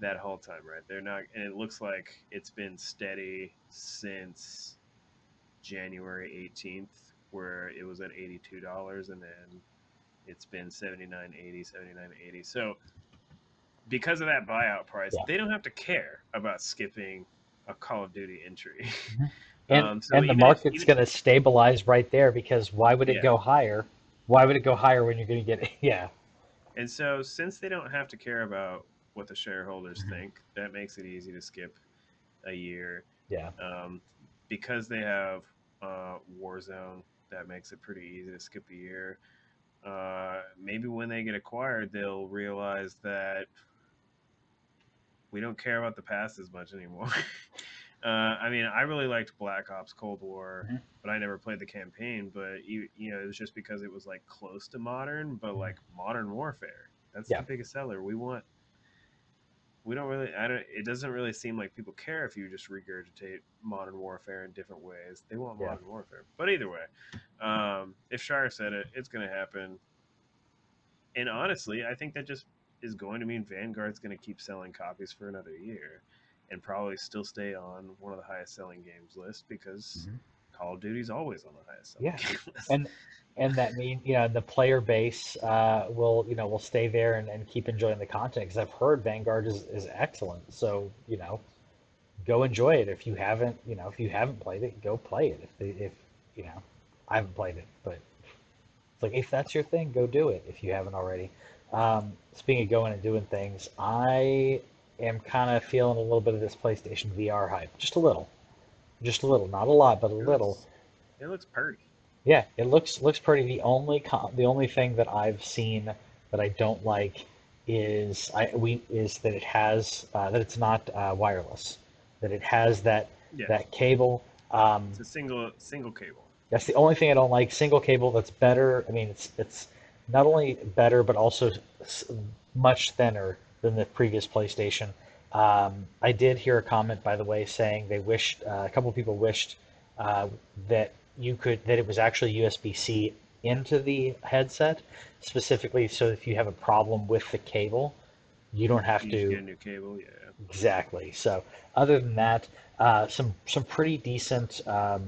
that whole time, right? They're not, and it looks like it's been steady since January eighteenth, where it was at eighty two dollars, and then it's been 79.80, 79.80. So because of that buyout price, Yeah. they don't have to care about skipping a Call of Duty entry. <laughs> And Um, so and the market's even- going to stabilize right there because why would it Yeah. go higher? Why would it go higher when you're going to get <laughs> yeah And so, since they don't have to care about what the shareholders Mhm. think, that makes it easy to skip a year. yeah Um, because they have uh, Warzone, that makes it pretty easy to skip a year. Uh, maybe when they get acquired, they'll realize that we don't care about the past as much anymore. <laughs> uh, I mean, I really liked Black Ops Cold War, Mhm. but I never played the campaign. But you, you know, it was just because it was like close to modern, but Mhm. like Modern Warfare. That's Yeah. the biggest seller. We want. We don't really. I don't. It doesn't really seem like people care if you just regurgitate Modern Warfare in different ways. They want Yeah. Modern Warfare. But either way, um, if Schreier said it, it's going to happen. And honestly, I think that just is going to mean Vanguard's going to keep selling copies for another year, and probably still stay on one of the highest selling games list because Mhm. Call of Duty's always on the highest Yeah, selling <laughs> list. and and that mean you know the player base uh, will you know will stay there and, and keep enjoying the content because I've heard Vanguard is, is excellent. So you know, go enjoy it if you haven't you know if you haven't played it, go play it. If they, if you know, I haven't played it, but it's like if that's your thing, go do it if you haven't already. Um, speaking of going and doing things, I am kind of feeling a little bit of this PlayStation VR hype, just a little, just a little, not a lot, but a It little. looks, it looks pretty. Yeah, it looks looks pretty. The only the only thing that I've seen that I don't like is I we is that it has uh, that it's not uh, wireless. That it has that Yeah, that cable. Um, it's a single single cable. that's the only thing I don't like. Single cable that's better. I mean, it's it's not only better but also much thinner than the previous PlayStation. Um, I did hear a comment, by the way, saying they wished uh, a couple of people wished uh, that you could that it was actually USB-C into the headset, specifically so if you have a problem with the cable, you don't have You just get to a new cable. Yeah. Exactly. So, other than that, uh, some some pretty decent um,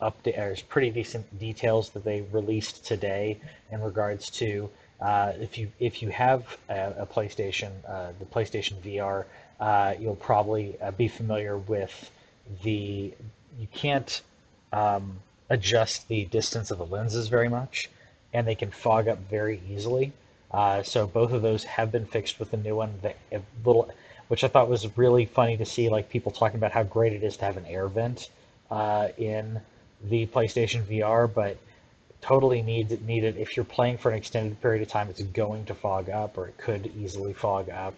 update, or pretty decent details that they released today in regards to uh, if you if you have a, a PlayStation, uh, the PlayStation VR, uh, you'll probably uh, be familiar with the you can't um, adjust the distance of the lenses very much, and they can fog up very easily. Uh, so both of those have been fixed with the new one. The little, which I thought was really funny to see, like people talking about how great it is to have an air vent uh, in the PlayStation VR, but totally needs needed if you're playing for an extended period of time. It's going to fog up, or it could easily fog up.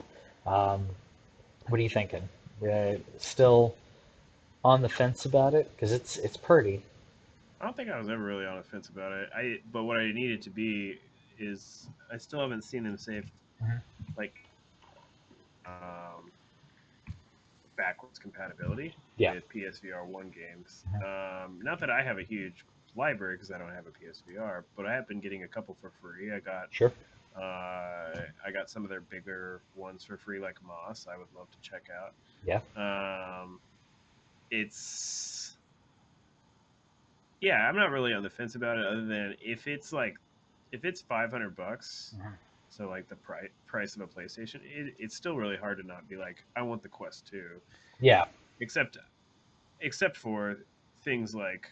Um, what are you thinking? Uh, still on the fence about it because it's it's pretty. I don't think I was ever really on the fence about it. I but what I needed to be is I still haven't seen them say Mhm. like um, backwards compatibility Yeah. with PSVR one games. Mhm. Um, not that I have a huge library because I don't have a PSVR, but I have been getting a couple for free. I got Sure. uh, I got some of their bigger ones for free, like Moss. I would love to check out. Yeah. Um, it's yeah, I'm not really on the fence about it, other than if it's like if it's 500 bucks, Mhm. so like the price price of a PlayStation, it, it's still really hard to not be like, I want the Quest 2 Yeah. except except for things like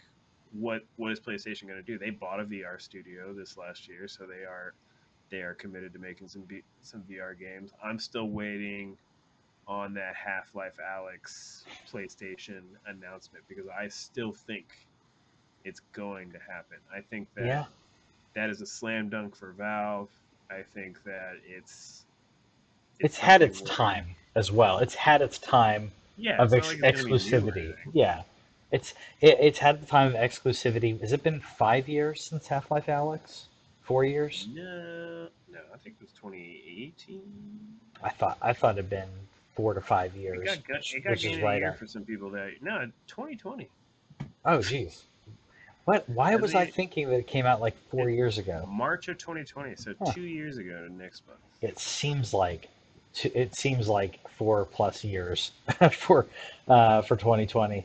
what what is PlayStation going to do? They bought a VR studio this last year, so they are they are committed to making some B, some VR games. I'm still waiting on that Half-Life Alyx PlayStation announcement because I still think it's going to happen. I think that Yeah. that is a slam dunk for Valve. I think that it's It's had its time as well. It's had its time Yeah, of ex- like it's gonna be new or exclusivity. Yeah. It's it, it's had the time of exclusivity. Has it been five years since Half-Life Alyx? Four years? No, no, I think it was 2018. I thought I thought it'd been four to five years, got, got which, it got which is right year for some people that no 2020. Oh, jeez. What? Why I was I thinking that it came out like four years ago? March of 2020, so Huh. two years ago next month. It seems like it seems like four plus years <laughs> for uh, for 2020.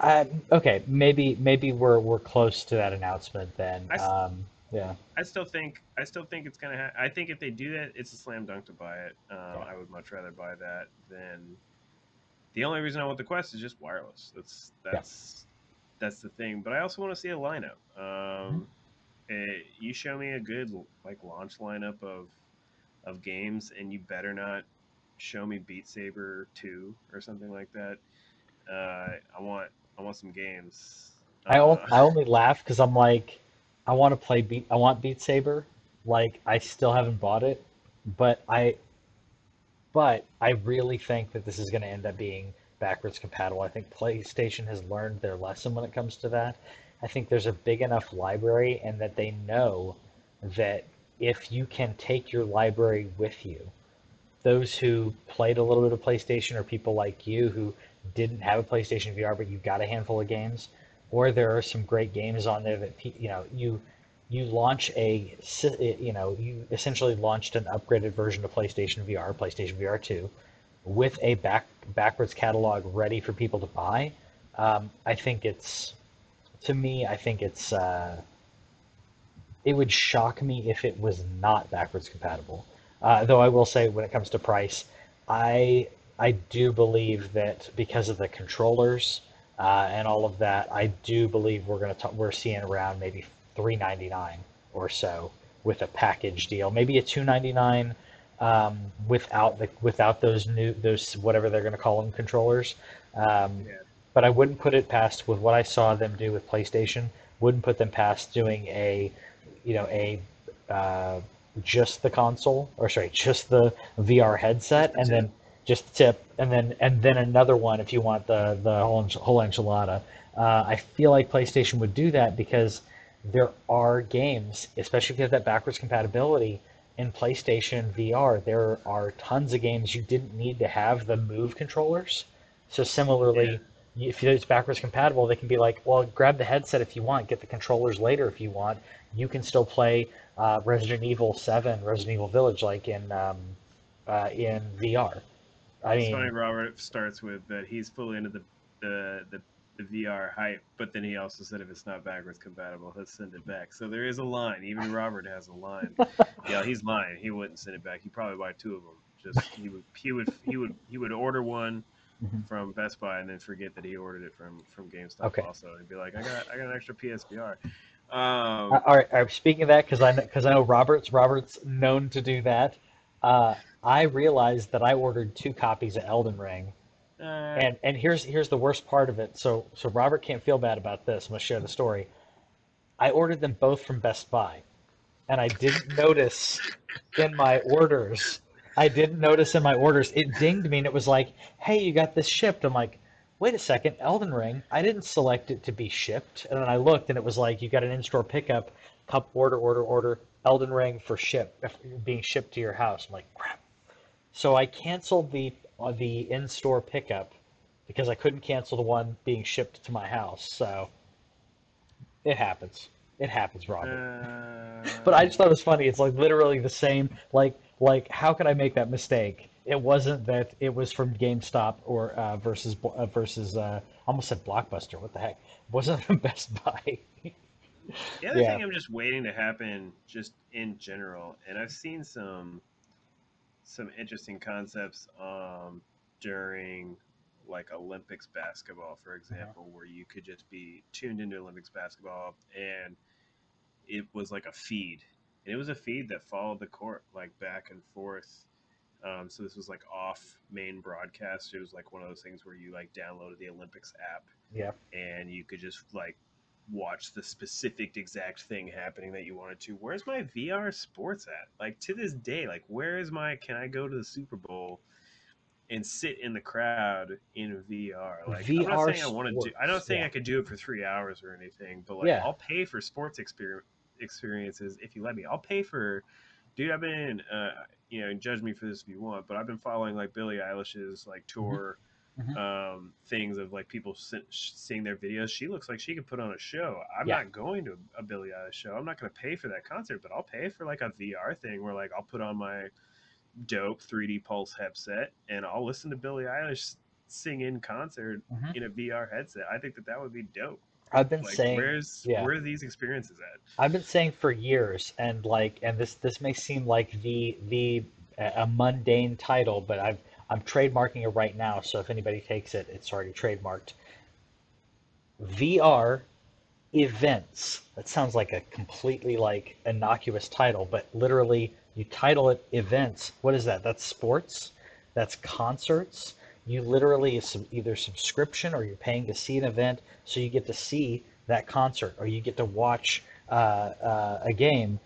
Uh, okay, maybe maybe we're we're close to that announcement then. I Um, yeah. I still think I still think it's gonna. Ha- I think if they do that, it's a slam dunk to buy it. Um, Yeah. I would much rather buy that than. The only reason I want the Quest is just wireless. That's that's that's the thing. But I also want to see a lineup. Um, eh, you show me a good like launch lineup of of games, and you better not show me Beat Saber two or something like that. Uh, I want I want some games. I, o- Uh, I only laugh because I'm like, I want to play Beat. I want Beat Saber. Like I still haven't bought it, but I, but I really think that this is going to end up being backwards compatible. I think PlayStation has learned their lesson when it comes to that. I think there's a big enough library, and that they know that if you can take your library with you, those who played a little bit of PlayStation or people like you who didn't have a PlayStation VR but you got a handful of games, or there are some great games on there that you know you you launch a you know you essentially launched an upgraded version of PlayStation VR, PlayStation VR 2, with a back backwards catalog ready for people to buy. Um, I think it's to me, I think it's uh, it would shock me if it was not backwards compatible. Uh, though I will say, when it comes to price, I I do believe that because of the controllers uh, and all of that, I do believe we're gonna t- we're seeing around maybe three ninety nine or so with a package deal, maybe a two ninety nine um, without the without those new those whatever they're gonna call them controllers. Um, Yeah. but I wouldn't put it past with what I saw them do with PlayStation. Wouldn't put them past doing a, you know, a uh, just the console or sorry, just the VR headset, the and then just the tip, and then and then another one if you want the the whole whole enchilada. Uh, I feel like PlayStation would do that because there are games, especially if you have that backwards compatibility in PlayStation VR. There are tons of games you didn't need to have the Move controllers. So similarly, if it's backwards compatible, they can be like, well, grab the headset if you want, get the controllers later if you want. You can still play uh, Resident Evil 7, Resident Evil Village, like in um, uh, in VR. I It's funny mean, Robert starts with that he's fully into the the, the the VR hype, but then he also said if it's not backwards compatible, he'll send it back. So there is a line. Even Robert has a line. <laughs> yeah, he's lying. He wouldn't send it back. He'd probably buy two of them. Just he would he would he would he would order one Mhm. from Best Buy and then forget that he ordered it from from GameStop. Okay. Also, he'd be like, I got I got an extra PSVR. uh, Um, all right, all right, speaking of that, because I because I know Robert's Robert's known to do that. Uh, I realized that I ordered two copies of Elden Ring, uh, and and here's here's the worst part of it. So so Robert can't feel bad about this. I'm gonna share the story. I ordered them both from Best Buy, and I didn't notice in my orders. I didn't notice in my orders. It dinged me, and it was like, "Hey, you got this shipped." I'm like, "Wait a second, Elden Ring. I didn't select it to be shipped." And then I looked, and it was like, "You got an in-store pickup, cup order, order, order, Elden Ring for ship, being shipped to your house." I'm like, "Crap." So I canceled the uh, the in-store pickup because I couldn't cancel the one being shipped to my house. So it happens. It happens, Robert. uh, But I just thought it was funny. It's like literally the same. Like, like how could I make that mistake? It wasn't that it was from GameStop or uh, versus uh, versus. Uh, almost said Blockbuster. What the heck? It wasn't from Best Buy. The other Yeah. thing I'm just waiting to happen, just in general, and I've seen some some interesting concepts um, during like Olympics basketball, for example, where you could just be tuned into Olympics basketball and it was like a feed, and it was a feed that followed the court like back and forth. Um, so this was like off main broadcast. It was like one of those things where you like downloaded the Olympics app yeah. and you could just like watch the specific exact thing happening that you wanted to. Where's my VR sports at? Like to this day, like where is my can I go to the Super Bowl and sit in the crowd in VR? Like I'm not VR saying I want to do I'm not sports, saying yeah. I could do it for 3 hours or anything, but like Yeah. I'll pay for sports experience experiences if you let me. I'll pay for dude, I've been uh you know, judge me for this if you want, but I've been following like Billie Eilish's like tour Mhm. um, things of like people se- seeing their videos. She looks like she could put on a show. I'm Yeah. not going to a Billie Eilish show. I'm not going to pay for that concert, but I'll pay for like a VR thing where like I'll put on my dope 3D Pulse headset and I'll listen to Billie Eilish sing in concert Mhm. in a VR headset. I think that that would be dope. I've been Like, saying. where's yeah. where are these experiences at? I've been saying for years, and like, and this this may seem like the the a mundane title, but I've I'm trademarking it right now. So if anybody takes it, it's already trademarked. VR events. That sounds like a completely like innocuous title, but literally you title it events. What is that? That's sports. That's concerts. You literally is either subscription or you're paying to see an event, so you get to see that concert or you get to watch uh, uh, a game.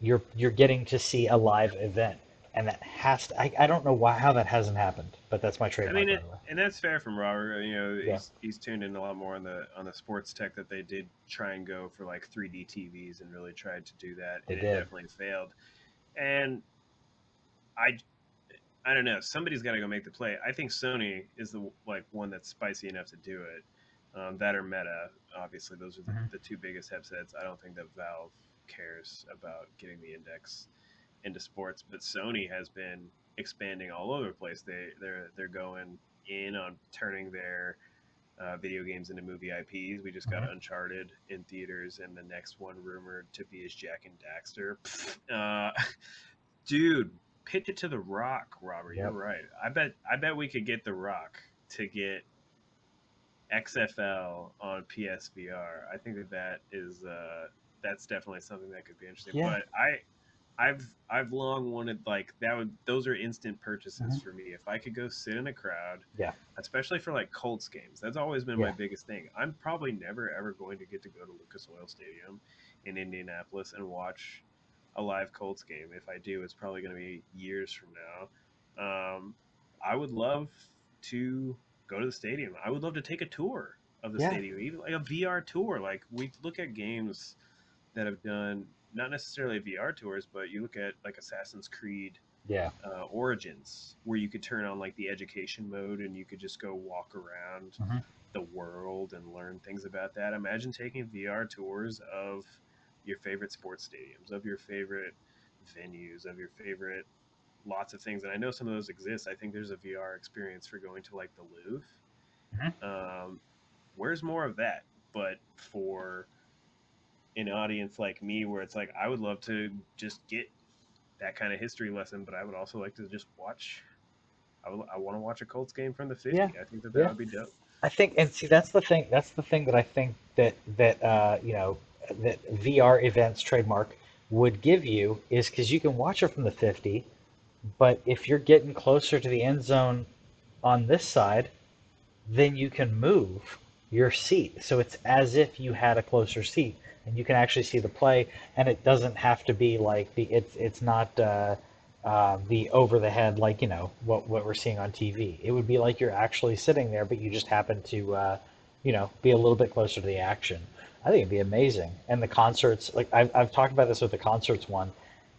You're you're getting to see a live event, and that has to. I, I don't know why how that hasn't happened, but that's my I trademark. mean, it, and that's fair from Robert. You know, Yeah. he's, he's tuned in a lot more on the on the sports tech that they did try and go for like 3D TVs and really tried to do that, They and did. it definitely failed. And I, I don't know. Somebody's got to go make the play. I think Sony is the like one that's spicy enough to do it. Um, that or Meta, obviously, those are the, Mhm. the two biggest headsets. I don't think that Valve cares about getting the index into sports, but Sony has been expanding all over the place. They they're they're going in on turning their uh, video games into movie IPs. We just got Mhm. Uncharted in theaters, and the next one rumored to be is Jak and Daxter. <laughs> Uh, dude, pitch it to the Rock, Robert. You're right. I bet. I bet we could get the Rock to get XFL on PSVR. I think that that is uh, that's definitely something that could be interesting. Yeah. But I. I've I've long wanted like that would those are instant purchases Mhm. for me. If I could go sit in a crowd, Yeah. especially for like Colts games, that's always been my biggest thing. I'm probably never ever going to get to go to Lucas Oil Stadium in Indianapolis and watch a live Colts game. If I do, it's probably going to be years from now. Um, I would love to go to the stadium. I would love to take a tour of the Yeah. stadium, even like a VR tour. Like we look at games that have done not necessarily VR tours, but you look at like Assassin's Creed Yeah. uh, Origins, where you could turn on like the education mode and you could just go walk around Mhm. the world and learn things about that. Imagine taking VR tours of your favorite sports stadiums, of your favorite venues, of your favorite lots of things. And I know some of those exist. I think there's a VR experience for going to like the Louvre. Mhm. Um, where's more of that? But for an audience like me, where it's like I would love to just get that kind of history lesson, but I would also like to just watch. I, would, I want to watch a Colts game from the 50. Yeah. I think that that Yeah. would be dope. I think, and see, that's the thing. That's the thing that I think that that uh, you know that VR events trademark would give you is because you can watch it from the 50, but if you're getting closer to the end zone on this side, then you can move your seat. So it's as if you had a closer seat, and you can actually see the play, and it doesn't have to be like the it's it's not. Uh, uh, the over the head, like you know what what we're seeing on TV. It would be like you're actually sitting there, but you just happen to, uh, you know, be a little bit closer to the action. I think it'd be amazing. And the concerts, like I've I've talked about this with the concerts one,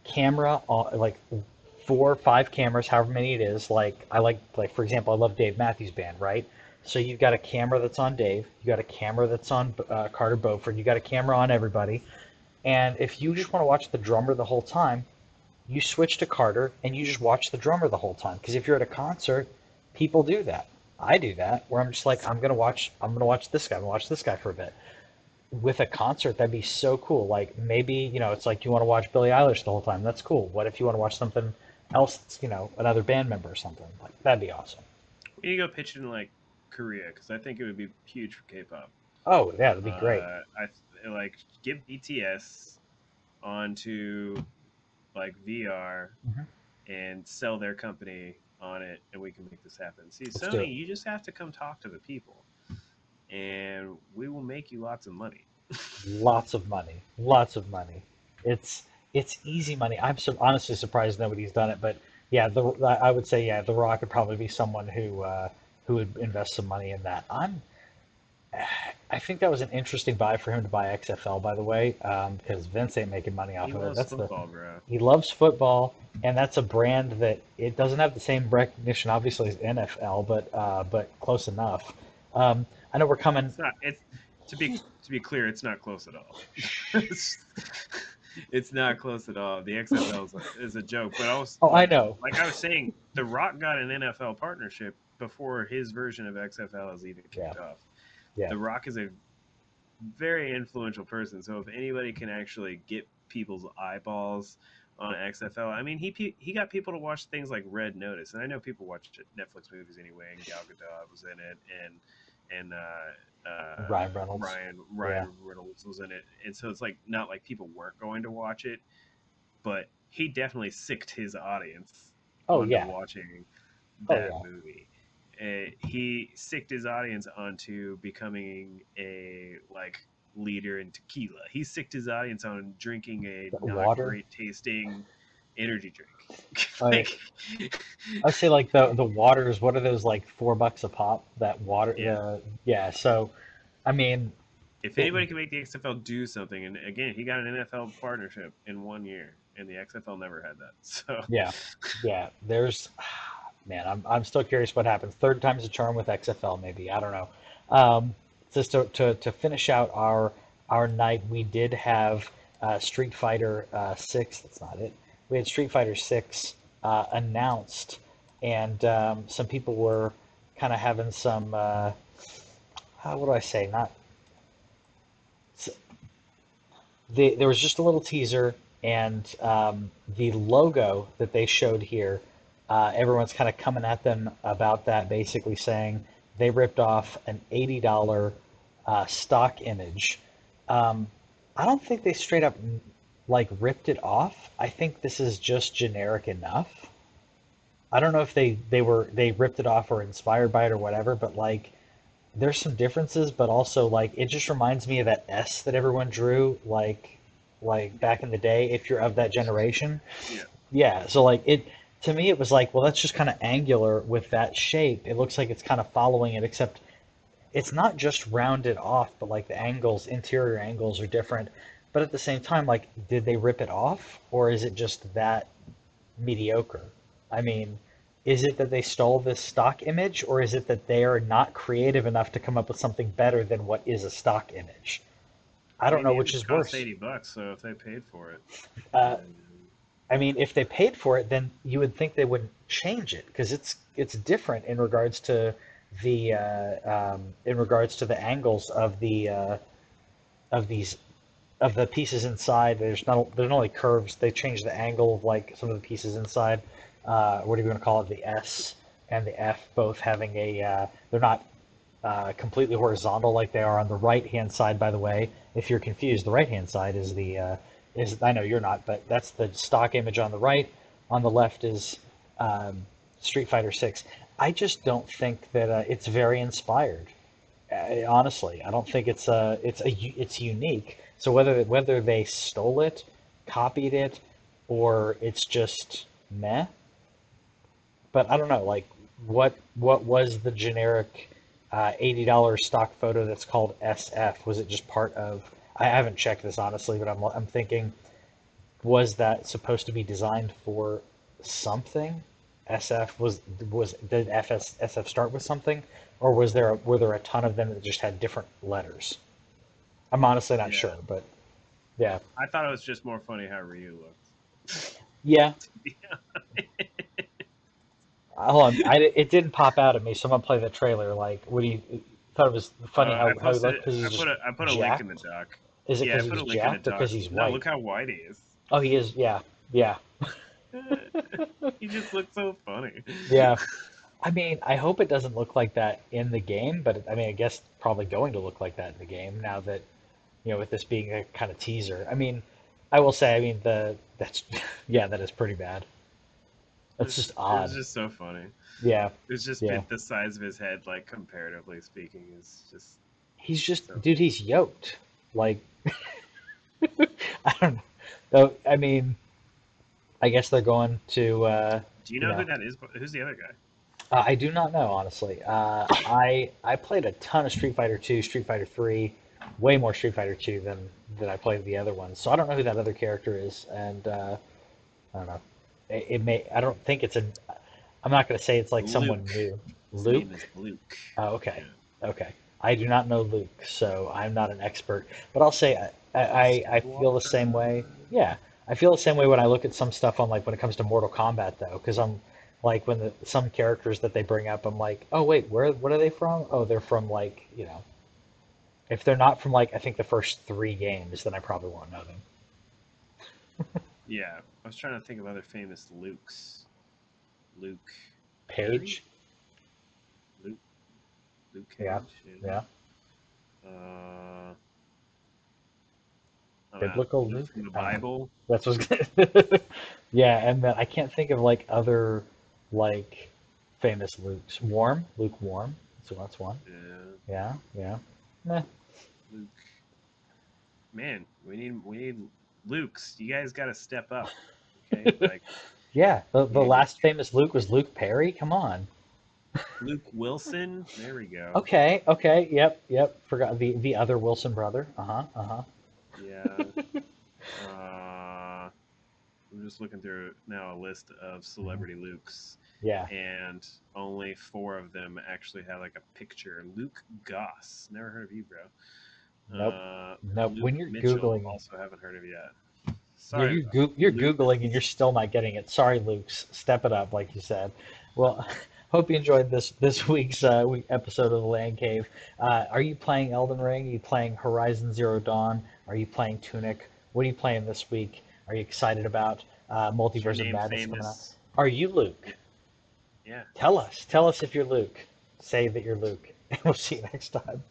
camera, on- like four or five cameras, however many it is. Like I like like for example, I love Dave Matthews Band, right? So you've got a camera that's on Dave, you got a camera that's on uh, Carter Beauford, you got a camera on everybody, and if you just want to watch the drummer the whole time, you switch to Carter and you just watch the drummer the whole time. Because if you're at a concert, people do that. I do that where I'm just like, I'm gonna watch, I'm gonna watch this guy, I'm gonna watch this guy for a bit. With a concert, that'd be so cool. Like maybe you know, it's like you want to watch Billie Eilish the whole time. That's cool. What if you want to watch something else? You know, another band member or something. Like that'd be awesome. You go pitch it in like Korea because I think it would be huge for K-pop. Oh yeah, that'd be great. Uh, I like give BTS onto like VR Mhm. and sell their company on it, and we can make this happen. See, Let's. Sony, you just have to come talk to the people, and we will make you lots of money. <laughs> lots of money lots of money it's it's easy money i'm so honestly surprised nobody's done it but yeah the i would say yeah the rock would probably be someone who uh who would invest some money in that i'm i think that was an interesting buy for him to buy xfl by the way um because vince ain't making money off He of it that's football, the bro. he loves football and that's a brand that it doesn't have the same recognition obviously as nfl but uh but close enough um i know we're coming It's not. It's to be to be clear, it's not close at all. it's, <laughs> it's not close at all. The XFL is a, is a joke, but I was oh i know like I was saying, The Rock got an NFL partnership before his version of XFL is even kicked off. Yeah. The Rock is a very influential person, so if anybody can actually get people's eyeballs on XFL, I mean, he he got people to watch things like Red Notice, and I know people watch Netflix movies anyway, and Gal Gadot was in it, and and uh, uh, Ryan Reynolds. Ryan Ryan Reynolds was in it, and so it's like not like people weren't going to watch it, but he definitely sicked his audience. Oh, yeah. watching Oh, that yeah. movie. Uh, he sicked his audience onto becoming a like leader in tequila. He sicked his audience on drinking a The not water? great tasting energy drink. <laughs> Yeah. like, I say like the the waters. What are those like four bucks a pop? That water. Yeah. Yeah. yeah. So, I mean, if anybody can make the XFL do something, and again, he got an NFL partnership in one year, and the XFL never had that. <laughs> So yeah, yeah. There's, man, I'm I'm still curious what happens. Third time's a charm with XFL, maybe. I don't know. Um, just to, to to finish out our our night, we did have uh, Street Fighter uh, Six. That's not it. We had Street Fighter Six uh, announced, and um, some people were kind of having some. Uh, what do I say? Not s- the, there was just a little teaser, and um, the logo that they showed here, uh, everyone's kind of coming at them about that, basically saying they ripped off an $80 uh, stock image. Um, I don't think they straight up like ripped it off. I think this is just generic enough. I don't know if they they were they ripped it off or inspired by it or whatever, but like there's some differences, but also like it just reminds me of that S that everyone drew like like back in the day if you're of that generation. Yeah. Yeah, so like it to me it was like, well that's just kind of angular with that shape. It looks like it's kind of following it except it's not just rounded off, but like the angles, interior angles are different. But at the same time, like did they rip it off or is it just that mediocre? I mean, is it that they stole this stock image, or is it that they are not creative enough to come up with something better than what is a stock image? I don't know which is worse. Eighty bucks, so if they paid for it, Uh, I mean, if they paid for it, then you would think they wouldn't change it because it's it's different in regards to the uh, um, in regards to the angles of the uh, of these of the pieces inside. There's not there's not only curves. They change the angle of like some of the pieces inside. Uh, what are you going to call it? The S and the F both having a uh, they're not uh, completely horizontal like they are on the right hand side. By the way, if you're confused, the right hand side is the uh, is I know you're not, but that's the stock image on the right. On the left is um, Street Fighter Six. I just don't think that uh, it's very inspired. Uh, honestly, I don't think it's uh it's a it's unique. So whether whether they stole it, copied it, or it's just meh. But I don't know, like what what was the generic uh, eighty dollars stock photo that's called SF? Was it just part of? I haven't checked this honestly, but I'm I'm thinking, was that supposed to be designed for something? SF was was did FS, SF start with something, or was there a, were there a ton of them that just had different letters? I'm honestly not Yeah. sure, but yeah, I thought it was just more funny how Ryu looked. yeah. <laughs> <laughs> Hold on, I, it didn't pop out at me, Someone I'm play the trailer. Like, what do you thought it was funny Uh, how, I how he looked I put a, I put a link in the doc. Is it because a he's jacked or because he's No, white? look how white he is. Oh, he is. Yeah, yeah, <laughs> he just looks so funny. yeah. <laughs> I mean, I hope it doesn't look like that in the game, but I mean, I guess probably going to look like that in the game now that you know with this being a kind of teaser. I mean, I will say, I mean the that's <laughs> yeah, that is pretty bad. That's just It odd. was just so funny. Yeah, It's just Yeah. the size of his head, like comparatively speaking, is just he's just So- dude. He's yoked. Like <laughs> I don't know. Though I mean, I guess they're going to. Uh, Do you know Yeah. who that is? Who's the other guy? Uh, I do not know, honestly. Uh, I I played a ton of Street Fighter 2, Street Fighter 3, way more Street Fighter 2 than than I played the other ones. So I don't know who that other character is, and uh, I don't know. It, it may. I don't think it's a. I'm not going to say it's like someone Luke. new. His Luke. name is Luke. Oh, okay. Okay. I do not know Luke, so I'm not an expert. But I'll say I, I, I feel the same way. Yeah, I feel the same way when I look at some stuff on like when it comes to Mortal Kombat though, because I'm like when the some characters that they bring up, I'm like, oh wait, where what are they from? Oh, they're from like you know, if they're not from like I think the first three games, then I probably won't know them. <laughs> Yeah, I was trying to think of other famous Lukes. Luke. Page. Luke Cage. Yeah, yeah. Uh, Biblical Luke Luke? the. Bible. that's what's good. <laughs> yeah, and then I can't think of like other like famous Lukes. Warm, Luke Warm. So that's one. Yeah, Yeah, yeah. Meh. Luke. Man, we need we need Luke's. You guys got to step up. Okay, <laughs> like Yeah, the, the last famous Luke was Luke Perry. Come on. Luke Wilson. There we go. Okay, okay, yep, yep. Forgot the the other Wilson brother. Uh huh, uh huh. Yeah. <laughs> uh, I'm just looking through now a list of celebrity Lukes, Yeah. and only four of them actually have like a picture. Luke Goss. Never heard of you, bro. Nope. Uh, Nope. Luke When you're Mitchell, googling, also haven't heard of yet. Sorry. you're, goo- you're googling and you're still not getting it. Sorry, Luke's. Step it up, like you said. Well, <laughs> hope you enjoyed this this <laughs> week's uh, week episode of the Land Cave. Uh, are you playing Elden Ring? Are you playing Horizon Zero Dawn? Are you playing Tunic? What are you playing this week? Are you excited about uh, Multiverse of Madness coming out? Are you Luke? Yeah. Tell us. Tell us if you're Luke. Say that you're Luke. <laughs> And we'll see you next time.